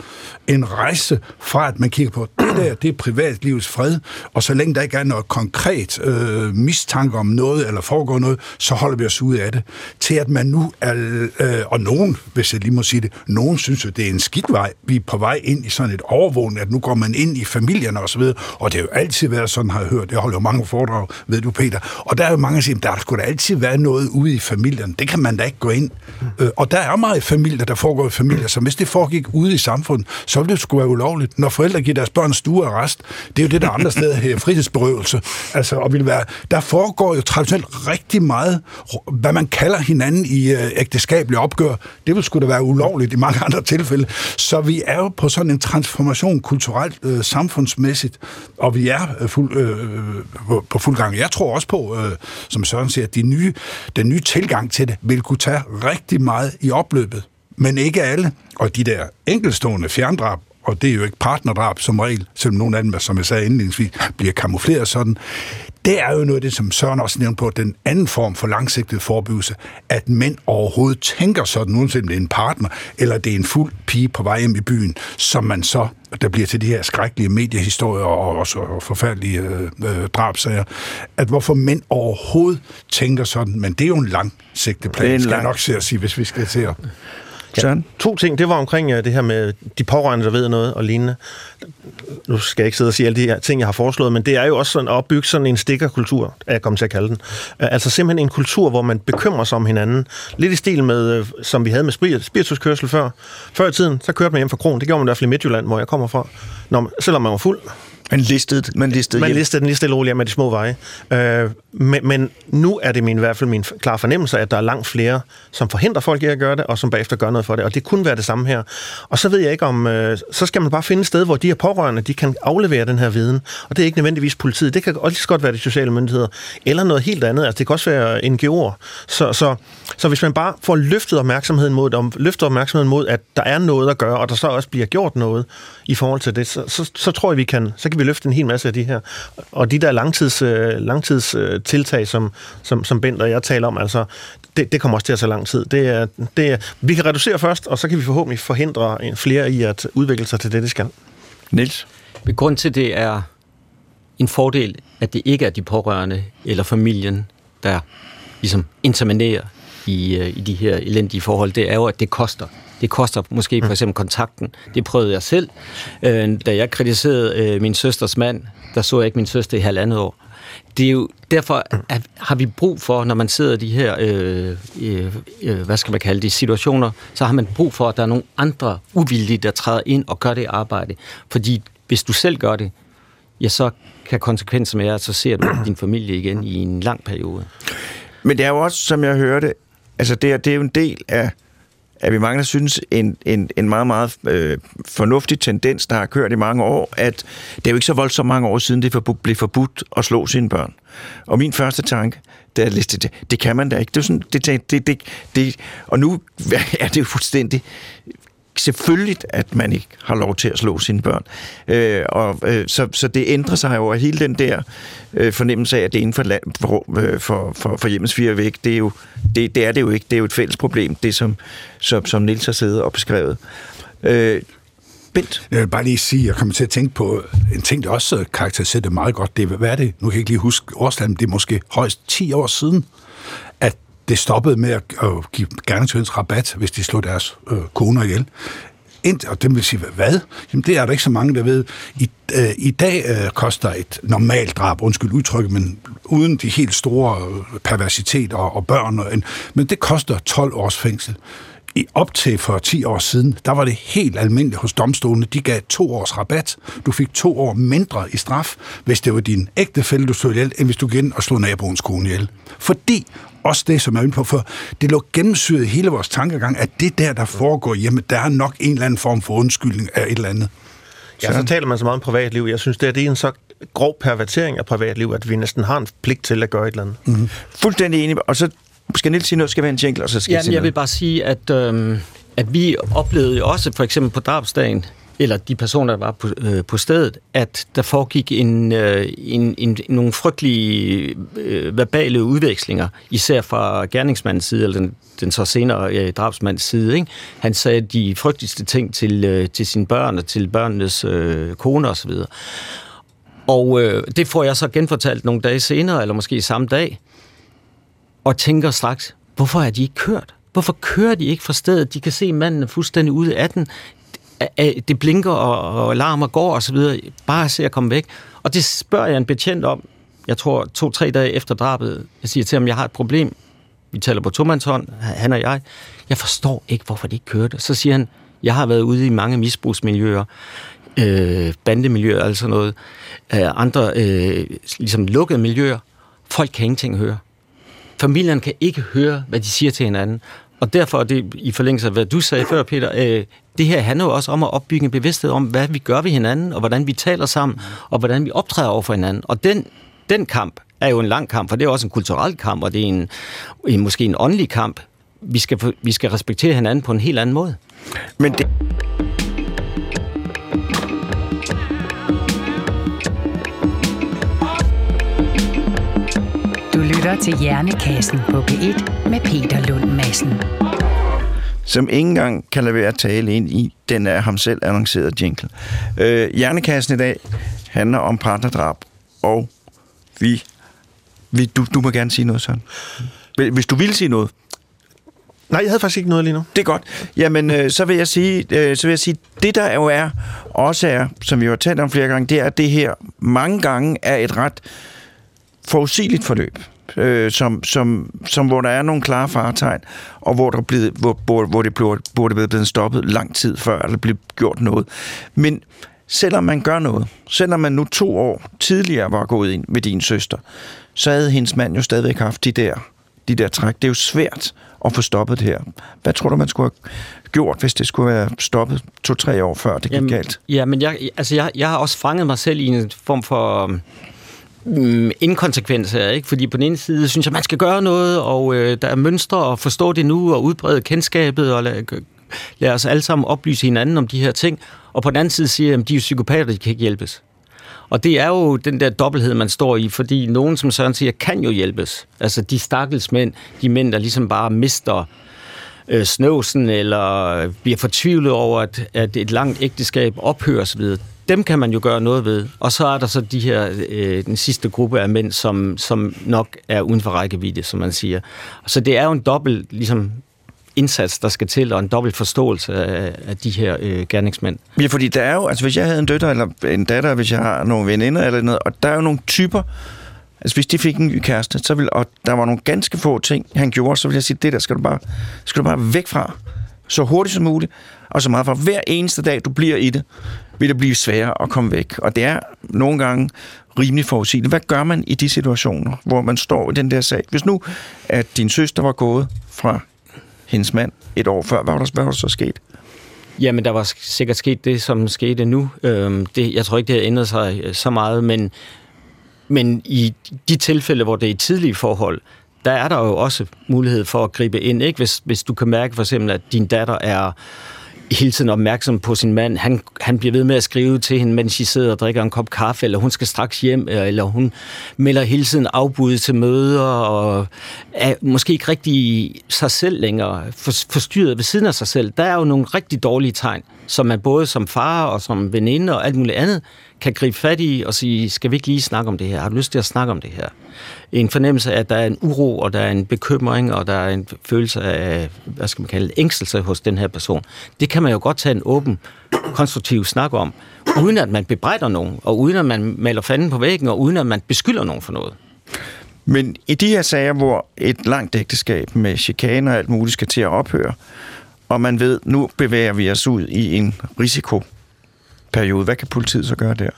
en rejse fra, at man kigger på, det der, det er privatlivets fred, og så længe der ikke er noget konkret øh, mistanke om noget, eller foregår noget, så holder vi os ud af det, til at man nu er, øh, og nogen, hvis jeg lige må sige det, nogen synes jo, det er en skidt vej, vi er på vej ind i sådan et overvågning, at nu går man ind i familierne og så videre, og det har jo altid været sådan, har jeg hørt, jeg holder jo mange foredrag, ved du Peter, og der er jo mange, der siger, der skulle da altid være noget ude i familien, det kan man da ikke gå ind. Øh, og der er meget familier, der foregår i familier, så hvis det foregik ude i samfundet, så ville det skulle være ulovligt. Når forældre giver deres børn stuearrest, det er jo det, der andre steder her, frihedsberøvelse. Altså, og vil være, der foregår jo traditionelt rigtig meget, hvad man kalder hinanden i øh, ægteskabelige opgør. Det ville skulle da være ulovligt i mange andre tilfælde. Så vi er jo på sådan en transformation kulturelt, øh, samfundsmæssigt, og vi er øh, fuld, øh, øh på, på fuld gang. Jeg tror også på, øh, som Søren siger, at de nye, den nye tilgang til det vil kunne tage rigtig meget i opløbet. Men ikke alle. Og de der enkelstående fjerndrab, og det er jo ikke partnerdrab som regel, selvom nogle af dem, som jeg sagde indledningsvis, bliver kamufleret sådan. Det er jo noget af det, som Søren også nævnte på, den anden form for langsigtet forebyggelse, at mænd overhovedet tænker sådan, uanset om det er en partner, eller det er en fuld pige på vej hjem i byen, som man så, der bliver til de her skrækkelige mediehistorier og også og forfærdelige øh, øh, drabsager, at hvorfor mænd overhovedet tænker sådan, men det er jo en langsigtet plan, Det er en skal jeg lang- nok se at sige, hvis vi skal til at Søren? To ting, det var omkring øh, det her med de pårørende, der ved noget og lignende. Nu skal jeg ikke sidde og sige alle de her ting, jeg har foreslået, men det er jo også sådan at opbygge sådan en stikkerkultur, er jeg kommet til at kalde den. Øh, Altså simpelthen en kultur, hvor man bekymrer sig om hinanden. Lidt i stil med, øh, som vi havde med spir- spirituskørsel før. Før i tiden, så kørte man hjem fra kronen. Det gjorde man i hvert fald i Midtjylland, hvor jeg kommer fra. Når man, selvom man var fuld. Man listede, man listede Man hjem. listede den lige stille roligt med de små veje. Øh, men, men nu er det min, i hvert fald min klare fornemmelse, at der er langt flere, som forhindrer folk i at gøre det, og som bagefter gør noget for det. Og det kunne være det samme her. Og så ved jeg ikke om... Øh, så skal man bare finde et sted, hvor de her pårørende, de kan aflevere den her viden. Og det er ikke nødvendigvis politiet. Det kan også godt være de sociale myndigheder. Eller noget helt andet. Altså det kan også være NGO'er. Så, så, så hvis man bare får løftet opmærksomheden mod, om, løftet opmærksomheden mod, at der er noget at gøre, og der så også bliver gjort noget i forhold til det, så, så, så tror jeg, vi kan, så kan vi løfte en hel masse af de her. Og de der langtids, øh, langtids øh, som, som, som Bent og jeg taler om, altså, det, det kommer også til at tage lang tid. Det er, det er, vi kan reducere først, og så kan vi forhåbentlig forhindre en- flere i at udvikle sig til det, de skal. Niels? Grund til det er en fordel, at det ikke er de pårørende eller familien, der ligesom interminerer i, øh, i de her elendige forhold, det er jo, at det koster. Det koster måske for eksempel kontakten. Det prøvede jeg selv. Øh, da jeg kritiserede øh, min søsters mand, der så jeg ikke min søster i halvandet år. Det er jo derfor, at har vi brug for, når man sidder i de her, øh, øh, øh, hvad skal man kalde det, situationer, så har man brug for, at der er nogle andre uvildige, der træder ind og gør det arbejde. Fordi hvis du selv gør det, ja, så kan konsekvensen være, at så ser du din familie igen i en lang periode. Men det er jo også, som jeg hørte, altså det er, det er jo en del af, at vi mange der synes, en, en, en meget, meget øh, fornuftig tendens, der har kørt i mange år, at det er jo ikke så voldsomt mange år siden, det for, blev forbudt at slå sine børn. Og min første tanke, det er, det, det kan man da ikke. Det er sådan, det, det, det, det, det, og nu er det jo fuldstændig selvfølgelig, at man ikke har lov til at slå sine børn. Øh, og, øh, så, så det ændrer sig jo, og hele den der øh, fornemmelse af, at det er inden for, land, for, øh, for, for, for hjemmets fire væk, det er, jo, det, det er det jo ikke. Det er jo et fælles problem, det som, som, som Nils har siddet og beskrevet. Øh, Bent? Jeg vil bare lige sige, jeg kommer til at tænke på en ting, der også karakteriserer det meget godt. Det hvad er det? Nu kan jeg ikke lige huske årstallet, men det er måske højst 10 år siden, det stoppede med at, at give gerningsmænds rabat, hvis de slog deres øh, koner ihjel. Ind, og dem vil sige, hvad? Jamen, det er der ikke så mange, der ved. I, øh, i dag øh, koster et normalt drab, undskyld udtrykket, men uden de helt store øh, perversitet og, og børn, og en, men det koster 12 års fængsel. I op til for 10 år siden, der var det helt almindeligt hos domstolene. De gav to års rabat. Du fik to år mindre i straf, hvis det var din ægtefælle, du slog ihjel, end hvis du gik ind og slog naboens kone ihjel. Fordi også det, som jeg er inde på, for det lå gennemsyret hele vores tankegang, at det der, der foregår hjemme, der er nok en eller anden form for undskyldning af et eller andet. Ja, så taler man så meget om privatliv. Jeg synes, det, er, det er en så grov pervertering af privatliv, at vi næsten har en pligt til at gøre et eller andet. Mm. Fuldstændig enig. Og så skal Nils sige noget, skal være en jingle, og så skal jeg Jamen, sige jeg vil noget. bare sige, at, øhm, at vi oplevede jo også, for eksempel på drabsdagen, eller de personer, der var på, øh, på stedet, at der foregik en, øh, en, en, nogle frygtelige øh, verbale udvekslinger, især fra gerningsmandens side, eller den, den så senere øh, drabsmands side. Ikke? Han sagde de frygteligste ting til, øh, til sine børn og til børnenes øh, koner osv. Og øh, det får jeg så genfortalt nogle dage senere, eller måske samme dag, og tænker straks, hvorfor er de ikke kørt? Hvorfor kører de ikke fra stedet? De kan se manden er fuldstændig ude af den. Det blinker og, og larmer går og så videre. Bare se at komme væk. Og det spørger jeg en betjent om, jeg tror to-tre dage efter drabet. Jeg siger til ham, jeg har et problem. Vi taler på tomandshånd, han og jeg. Jeg forstår ikke, hvorfor de ikke kørte. Så siger han, jeg har været ude i mange misbrugsmiljøer, øh, bandemiljøer, altså noget, øh, andre øh, ligesom lukkede miljøer. Folk kan ingenting høre. Familien kan ikke høre, hvad de siger til hinanden. Og derfor er det i forlængelse af, hvad du sagde før, Peter, øh, det her handler jo også om at opbygge en bevidsthed om, hvad vi gør ved hinanden, og hvordan vi taler sammen, og hvordan vi optræder over for hinanden. Og den, den kamp er jo en lang kamp, for det er også en kulturel kamp, og det er en, en måske en åndelig kamp. Vi skal, vi skal respektere hinanden på en helt anden måde. Men det... Du lytter til Hjernekassen på P1 med Peter Lund Madsen. Som ikke engang kan lade være at tale ind i den af ham selv annoncerede jingle. Øh, Hjernekassen i dag handler om partnerdrab, og vi... vi du, du må gerne sige noget, Søren. Hvis du vil sige noget. Nej, jeg havde faktisk ikke noget lige nu. Det er godt. Jamen, øh, så vil jeg sige, øh, så vil jeg sige, det der jo er, også er, som vi har talt om flere gange, det er, at det her mange gange er et ret forudsigeligt forløb. Øh, som, som, som, hvor der er nogle klare faretegn, og hvor, der blevet, hvor, hvor, hvor det burde, burde blevet stoppet lang tid før, eller blev gjort noget. Men selvom man gør noget, selvom man nu to år tidligere var gået ind med din søster, så havde hendes mand jo stadigvæk haft de der, de der træk. Det er jo svært at få stoppet det her. Hvad tror du, man skulle have gjort, hvis det skulle være stoppet to-tre år før det gik Jamen, galt? Ja, men jeg, altså jeg, jeg har også fanget mig selv i en form for mm, inkonsekvens her, ikke? Fordi på den ene side synes jeg, man skal gøre noget, og øh, der er mønstre, og forstå det nu, og udbrede kendskabet, og lad, lad os alle sammen oplyse hinanden om de her ting. Og på den anden side siger jeg, at de er psykopater, de kan ikke hjælpes. Og det er jo den der dobbelthed, man står i, fordi nogen, som Søren siger, kan jo hjælpes. Altså de stakkels mænd, de mænd, der ligesom bare mister øh, snøvsen, eller bliver fortvivlet over, at, at et langt ægteskab ophører osv., dem kan man jo gøre noget ved. Og så er der så de her, øh, den sidste gruppe af mænd, som, som nok er uden for rækkevidde, som man siger. Så det er jo en dobbelt ligesom, indsats, der skal til, og en dobbelt forståelse af, af de her øh, gerningsmænd. Ja, fordi der er jo, altså hvis jeg havde en døtter eller en datter, hvis jeg har nogle veninder eller noget, og der er jo nogle typer, altså hvis de fik en ny kæreste, så vil, og der var nogle ganske få ting, han gjorde, så vil jeg sige, det der skal du bare, skal du bare væk fra, så hurtigt som muligt, og så meget fra hver eneste dag, du bliver i det, vil det blive sværere at komme væk. Og det er nogle gange rimelig forudsigeligt. Hvad gør man i de situationer, hvor man står i den der sag? Hvis nu, at din søster var gået fra hendes mand et år før, hvad var der, hvad var der så sket? Jamen, der var sikkert sket det, som skete nu. Øhm, det, jeg tror ikke, det har ændret sig øh, så meget, men, men i de tilfælde, hvor det er i tidlige forhold, der er der jo også mulighed for at gribe ind. Ikke? Hvis, hvis du kan mærke for eksempel, at din datter er hele tiden opmærksom på sin mand. Han, han bliver ved med at skrive til hende, mens de sidder og drikker en kop kaffe, eller hun skal straks hjem, øh, eller hun melder hele tiden afbud til møder, og er måske ikke rigtig sig selv længere, forstyrret ved siden af sig selv. Der er jo nogle rigtig dårlige tegn, som man både som far og som veninde og alt muligt andet kan gribe fat i og sige, skal vi ikke lige snakke om det her? Har du lyst til at snakke om det her? En fornemmelse af, at der er en uro, og der er en bekymring, og der er en følelse af, hvad skal man kalde ængstelse hos den her person. Det kan man jo godt tage en åben, konstruktiv snak om, uden at man bebrejder nogen, og uden at man maler fanden på væggen, og uden at man beskylder nogen for noget. Men i de her sager, hvor et langt ægteskab med chikaner og alt muligt skal til at ophøre, og man ved, nu bevæger vi os ud i en risikoperiode, hvad kan politiet så gøre der?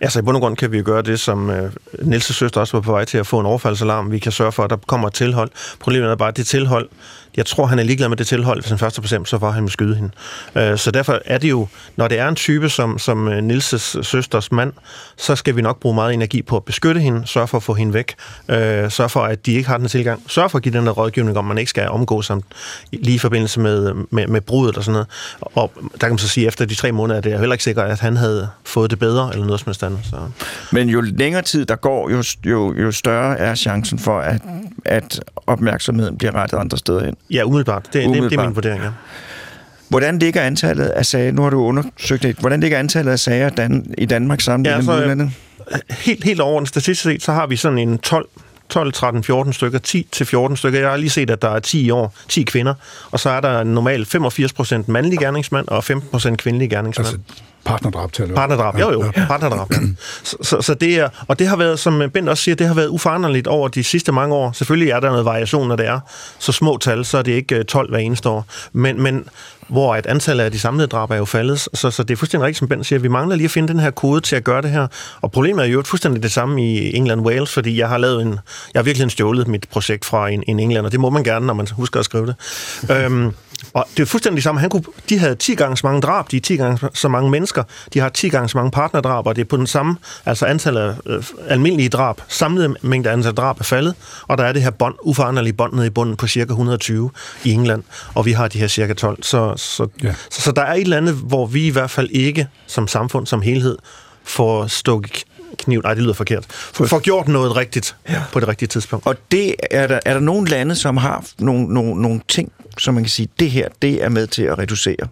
Altså i bund og grund kan vi jo gøre det, som øh, Niels' søster også var på vej til at få en overfaldsalarm. Vi kan sørge for, at der kommer et tilhold. Problemet er bare, at det tilhold, jeg tror, han er ligeglad med det tilhold. Hvis han først er på så var han med skyde hende. Øh, så derfor er det jo, når det er en type som, som øh, Nilses Nils' søsters mand, så skal vi nok bruge meget energi på at beskytte hende, sørge for at få hende væk, øh, sørge for, at de ikke har den tilgang, sørge for at give den der rådgivning, om man ikke skal omgå som lige i forbindelse med, øh, med, med brudet og sådan noget. Og der kan man så sige, at efter de tre måneder, er jeg heller ikke sikkert, at han havde fået det bedre, eller noget som helst andet. Så. Men jo længere tid der går, jo, jo, jo større er chancen for, at, at opmærksomheden bliver rettet andre steder hen. Ja, umiddelbart. Det, umiddelbart. Det, det er min vurdering, ja. Hvordan ligger antallet af sager, nu har du undersøgt det, hvordan ligger antallet af sager Dan, i Danmark sammenlignet ja, med udlandet? Helt, helt over en statistisk set, så har vi sådan en 12 12, 13, 14 stykker, 10 til 14 stykker. Jeg har lige set, at der er 10 år, 10 kvinder, og så er der normalt 85 procent mandlig gerningsmand og 15 procent kvindelig gerningsmand. Altså partnerdrab til Partnerdrab, jo jo, ja. partnerdrab. Så, så, så det er, og det har været, som Bent også siger, det har været uforanderligt over de sidste mange år. Selvfølgelig er der noget variation, når det er så små tal, så er det ikke 12 hver eneste år. Men, men hvor at antallet af de samlede drab er jo faldet. Så, så det er fuldstændig rigtigt, som Ben siger. Vi mangler lige at finde den her kode til at gøre det her. Og problemet er jo fuldstændig det samme i England Wales, fordi jeg har lavet en... Jeg har virkelig stjålet mit projekt fra en, en englænder. Det må man gerne, når man husker at skrive det. øhm, og det er fuldstændig det samme. Han kunne, de havde 10 gange så mange drab, de er 10 gange så mange mennesker, de har 10 gange så mange partnerdrab, og det er på den samme, altså antal af øh, almindelige drab, samlede mængde antal drab er faldet, og der er det her bond, uforanderlige bånd nede i bunden på cirka 120 i England, og vi har de her cirka 12. Så, så, ja. så, så der er et eller andet, hvor vi i hvert fald ikke som samfund, som helhed, får stukket kniv. Nej, det lyder forkert. For, for gjort noget rigtigt ja. på det rigtige tidspunkt. Og det er der, er der nogle lande, som har nogle, nogle, nogle ting, som man kan sige, det her, det er med til at reducere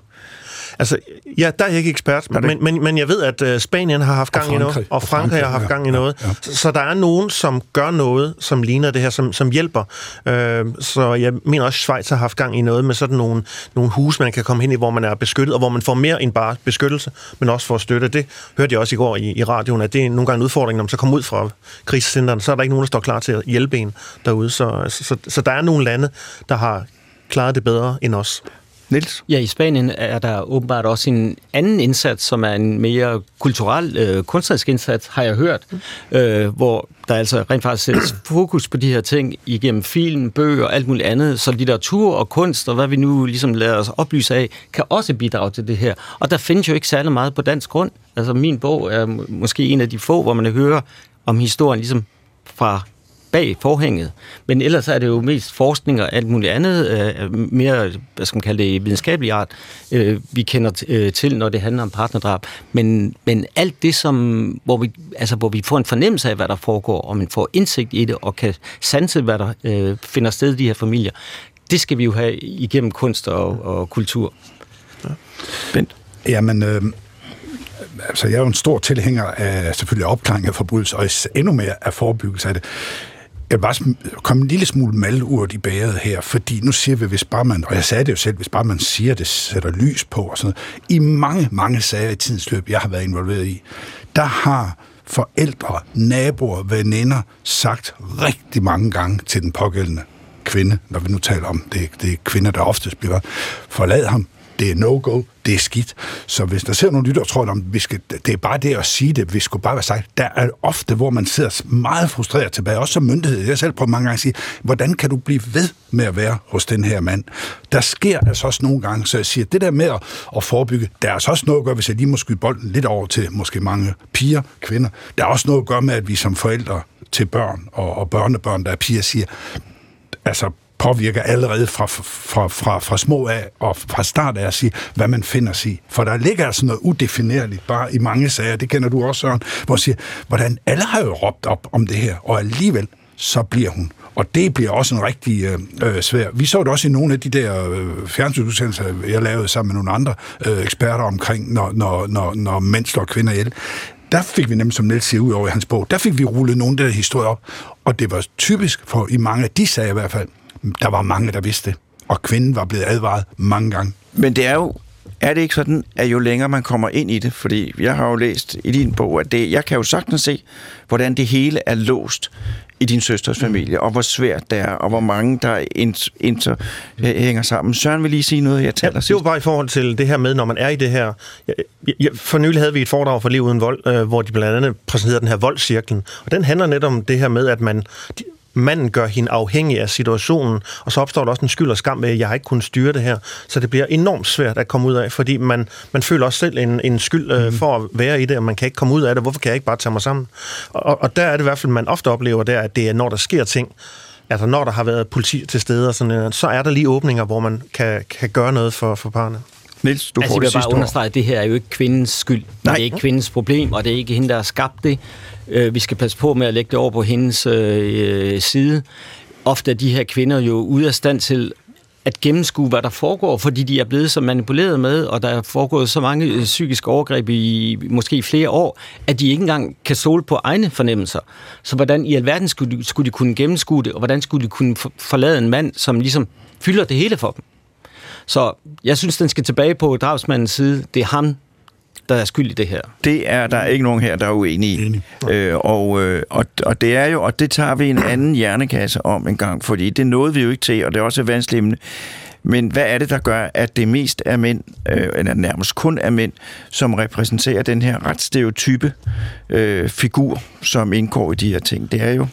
Altså, ja, der er jeg ikke ekspert, men, men, men jeg ved, at uh, Spanien har haft gang i noget, og Frankrig har haft gang i noget. Ja, ja. Så, så der er nogen, som gør noget, som ligner det her, som, som hjælper. Uh, så jeg mener også, at Schweiz har haft gang i noget med sådan nogle, nogle huse, man kan komme hen i, hvor man er beskyttet, og hvor man får mere end bare beskyttelse, men også får støtte. Det hørte jeg også i går i, i radioen, at det er nogle gange en udfordring, når man så kommer ud fra krisecenteren, så er der ikke nogen, der står klar til at hjælpe en derude. Så, så, så, så der er nogle lande, der har klaret det bedre end os. Niels? Ja, i Spanien er der åbenbart også en anden indsats, som er en mere kulturel, øh, kunstnerisk indsats, har jeg hørt, øh, hvor der altså rent faktisk sættes fokus på de her ting igennem film, bøger og alt muligt andet, så litteratur og kunst og hvad vi nu ligesom lader os oplyse af, kan også bidrage til det her. Og der findes jo ikke særlig meget på dansk grund. Altså min bog er måske en af de få, hvor man hører om historien ligesom fra bag forhænget. Men ellers er det jo mest forskning og alt muligt andet, øh, mere, hvad skal man kalde det, videnskabelig art, øh, vi kender øh, til, når det handler om partnerdrab. Men, men alt det, som, hvor, vi, altså, hvor vi får en fornemmelse af, hvad der foregår, og man får indsigt i det, og kan sanse, hvad der øh, finder sted i de her familier, det skal vi jo have igennem kunst og, og kultur. Ja. Bent? Jamen, øh, altså jeg er jo en stor tilhænger af selvfølgelig opklaring af forbrydelser, og endnu mere af forebyggelse af det jeg vil bare komme en lille smule malurt i bæret her, fordi nu siger vi, hvis bare man, og jeg sagde det jo selv, hvis bare man siger, det sætter lys på og sådan noget. I mange, mange sager i tidens løb, jeg har været involveret i, der har forældre, naboer, veninder sagt rigtig mange gange til den pågældende kvinde, når vi nu taler om det, det er kvinder, der oftest bliver forlad ham, det er no-go, det er skidt. Så hvis der ser nogle lytter, tror jeg, vi skal, det er bare det at sige det, vi skulle bare være sagt. Der er ofte, hvor man sidder meget frustreret tilbage, også som myndighed. Jeg selv prøver mange gange at sige, hvordan kan du blive ved med at være hos den her mand? Der sker altså også nogle gange, så jeg siger, det der med at, at forebygge, der er altså også noget at gøre, hvis jeg lige må skyde bolden lidt over til måske mange piger, kvinder. Der er også noget at gøre med, at vi som forældre til børn og, og børnebørn, der er piger, siger, altså påvirker allerede fra, fra, fra, fra små af og fra start af at sige, hvad man finder sig i. For der ligger altså noget udefinerligt bare i mange sager, det kender du også, Søren, hvor siger, hvordan alle har jo råbt op om det her, og alligevel så bliver hun. Og det bliver også en rigtig øh, øh svær. Vi så det også i nogle af de der øh, fjernsynsudsendelser, jeg lavede sammen med nogle andre øh, eksperter omkring, når, når, når, når mænd slår kvinder ihjel der fik vi nemlig, som Niels siger ud over i hans bog, der fik vi rullet nogle af de der historier op, og det var typisk for i mange af de sager i hvert fald, der var mange, der vidste det. Og kvinden var blevet advaret mange gange. Men det er jo er det ikke sådan, at jo længere man kommer ind i det, fordi jeg har jo læst i din bog, at det, jeg kan jo sagtens se, hvordan det hele er låst i din søsters familie, og hvor svært det er, og hvor mange der inter, inter, hænger sammen. Søren vil lige sige noget, jeg taler ja, Det var bare i forhold til det her med, når man er i det her... Jeg, jeg, for nylig havde vi et foredrag for Liv uden vold, øh, hvor de blandt andet præsenterede den her voldcirklen. Og den handler netop om det her med, at man... De, manden gør hende afhængig af situationen, og så opstår der også en skyld og skam med, at jeg har ikke kunnet styre det her. Så det bliver enormt svært at komme ud af, fordi man, man føler også selv en, en skyld øh, mm. for at være i det, og man kan ikke komme ud af det. Hvorfor kan jeg ikke bare tage mig sammen? Og, og der er det i hvert fald, man ofte oplever der, at det er, når der sker ting, altså når der har været politi til stede, og sådan, øh, så er der lige åbninger, hvor man kan, kan gøre noget for, for parerne. Niels, du altså, får jeg det vil bare understrege, at det her er jo ikke kvindens skyld. Nej. Det er ikke kvindens problem, og det er ikke hende, der har skabt det. Vi skal passe på med at lægge det over på hendes øh, side ofte er de her kvinder jo ude af stand til at gennemskue, hvad der foregår, fordi de er blevet så manipuleret med, og der er foregået så mange øh, psykiske overgreb i måske flere år, at de ikke engang kan stole på egne fornemmelser. Så hvordan i alverden skulle de, skulle de kunne gennemskue det, og hvordan skulle de kunne forlade en mand, som ligesom fylder det hele for dem? Så jeg synes, den skal tilbage på drabsmandens side. Det er ham, der er skyld i det her. Det er der ikke nogen her, der er uenige i. Øh, og, øh, og, og det er jo, og det tager vi en anden hjernekasse om en gang, fordi det nåede vi jo ikke til, og det er også et vanskeligt emne. Men hvad er det, der gør, at det mest er mænd, øh, eller nærmest kun er mænd, som repræsenterer den her ret stereotype øh, figur, som indgår i de her ting? Det er jo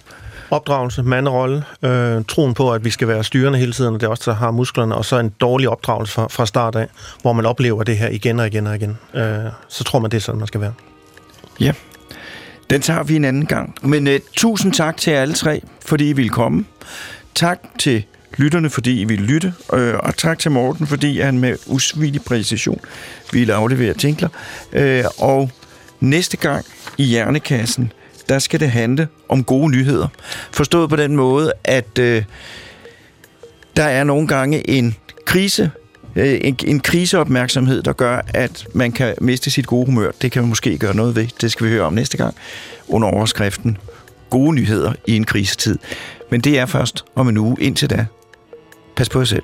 opdragelse, manderolle, øh, troen på, at vi skal være styrende hele tiden, og det er også der har musklerne, og så en dårlig opdragelse fra, fra start af, hvor man oplever det her igen og igen og igen. Øh, så tror man, det er sådan, man skal være. Ja, den tager vi en anden gang. Men øh, tusind tak til alle tre, fordi I ville komme. Tak til lytterne, fordi I ville lytte, øh, og tak til Morten, fordi han med usvigelig præcision ville aflevere tinkler. Øh, og næste gang i Hjernekassen, der skal det handle om gode nyheder. Forstået på den måde, at øh, der er nogle gange en krise, øh, en, en kriseopmærksomhed, der gør, at man kan miste sit gode humør. Det kan man måske gøre noget ved. Det skal vi høre om næste gang under overskriften Gode nyheder i en krisetid. Men det er først om en uge. Indtil da, pas på jer selv.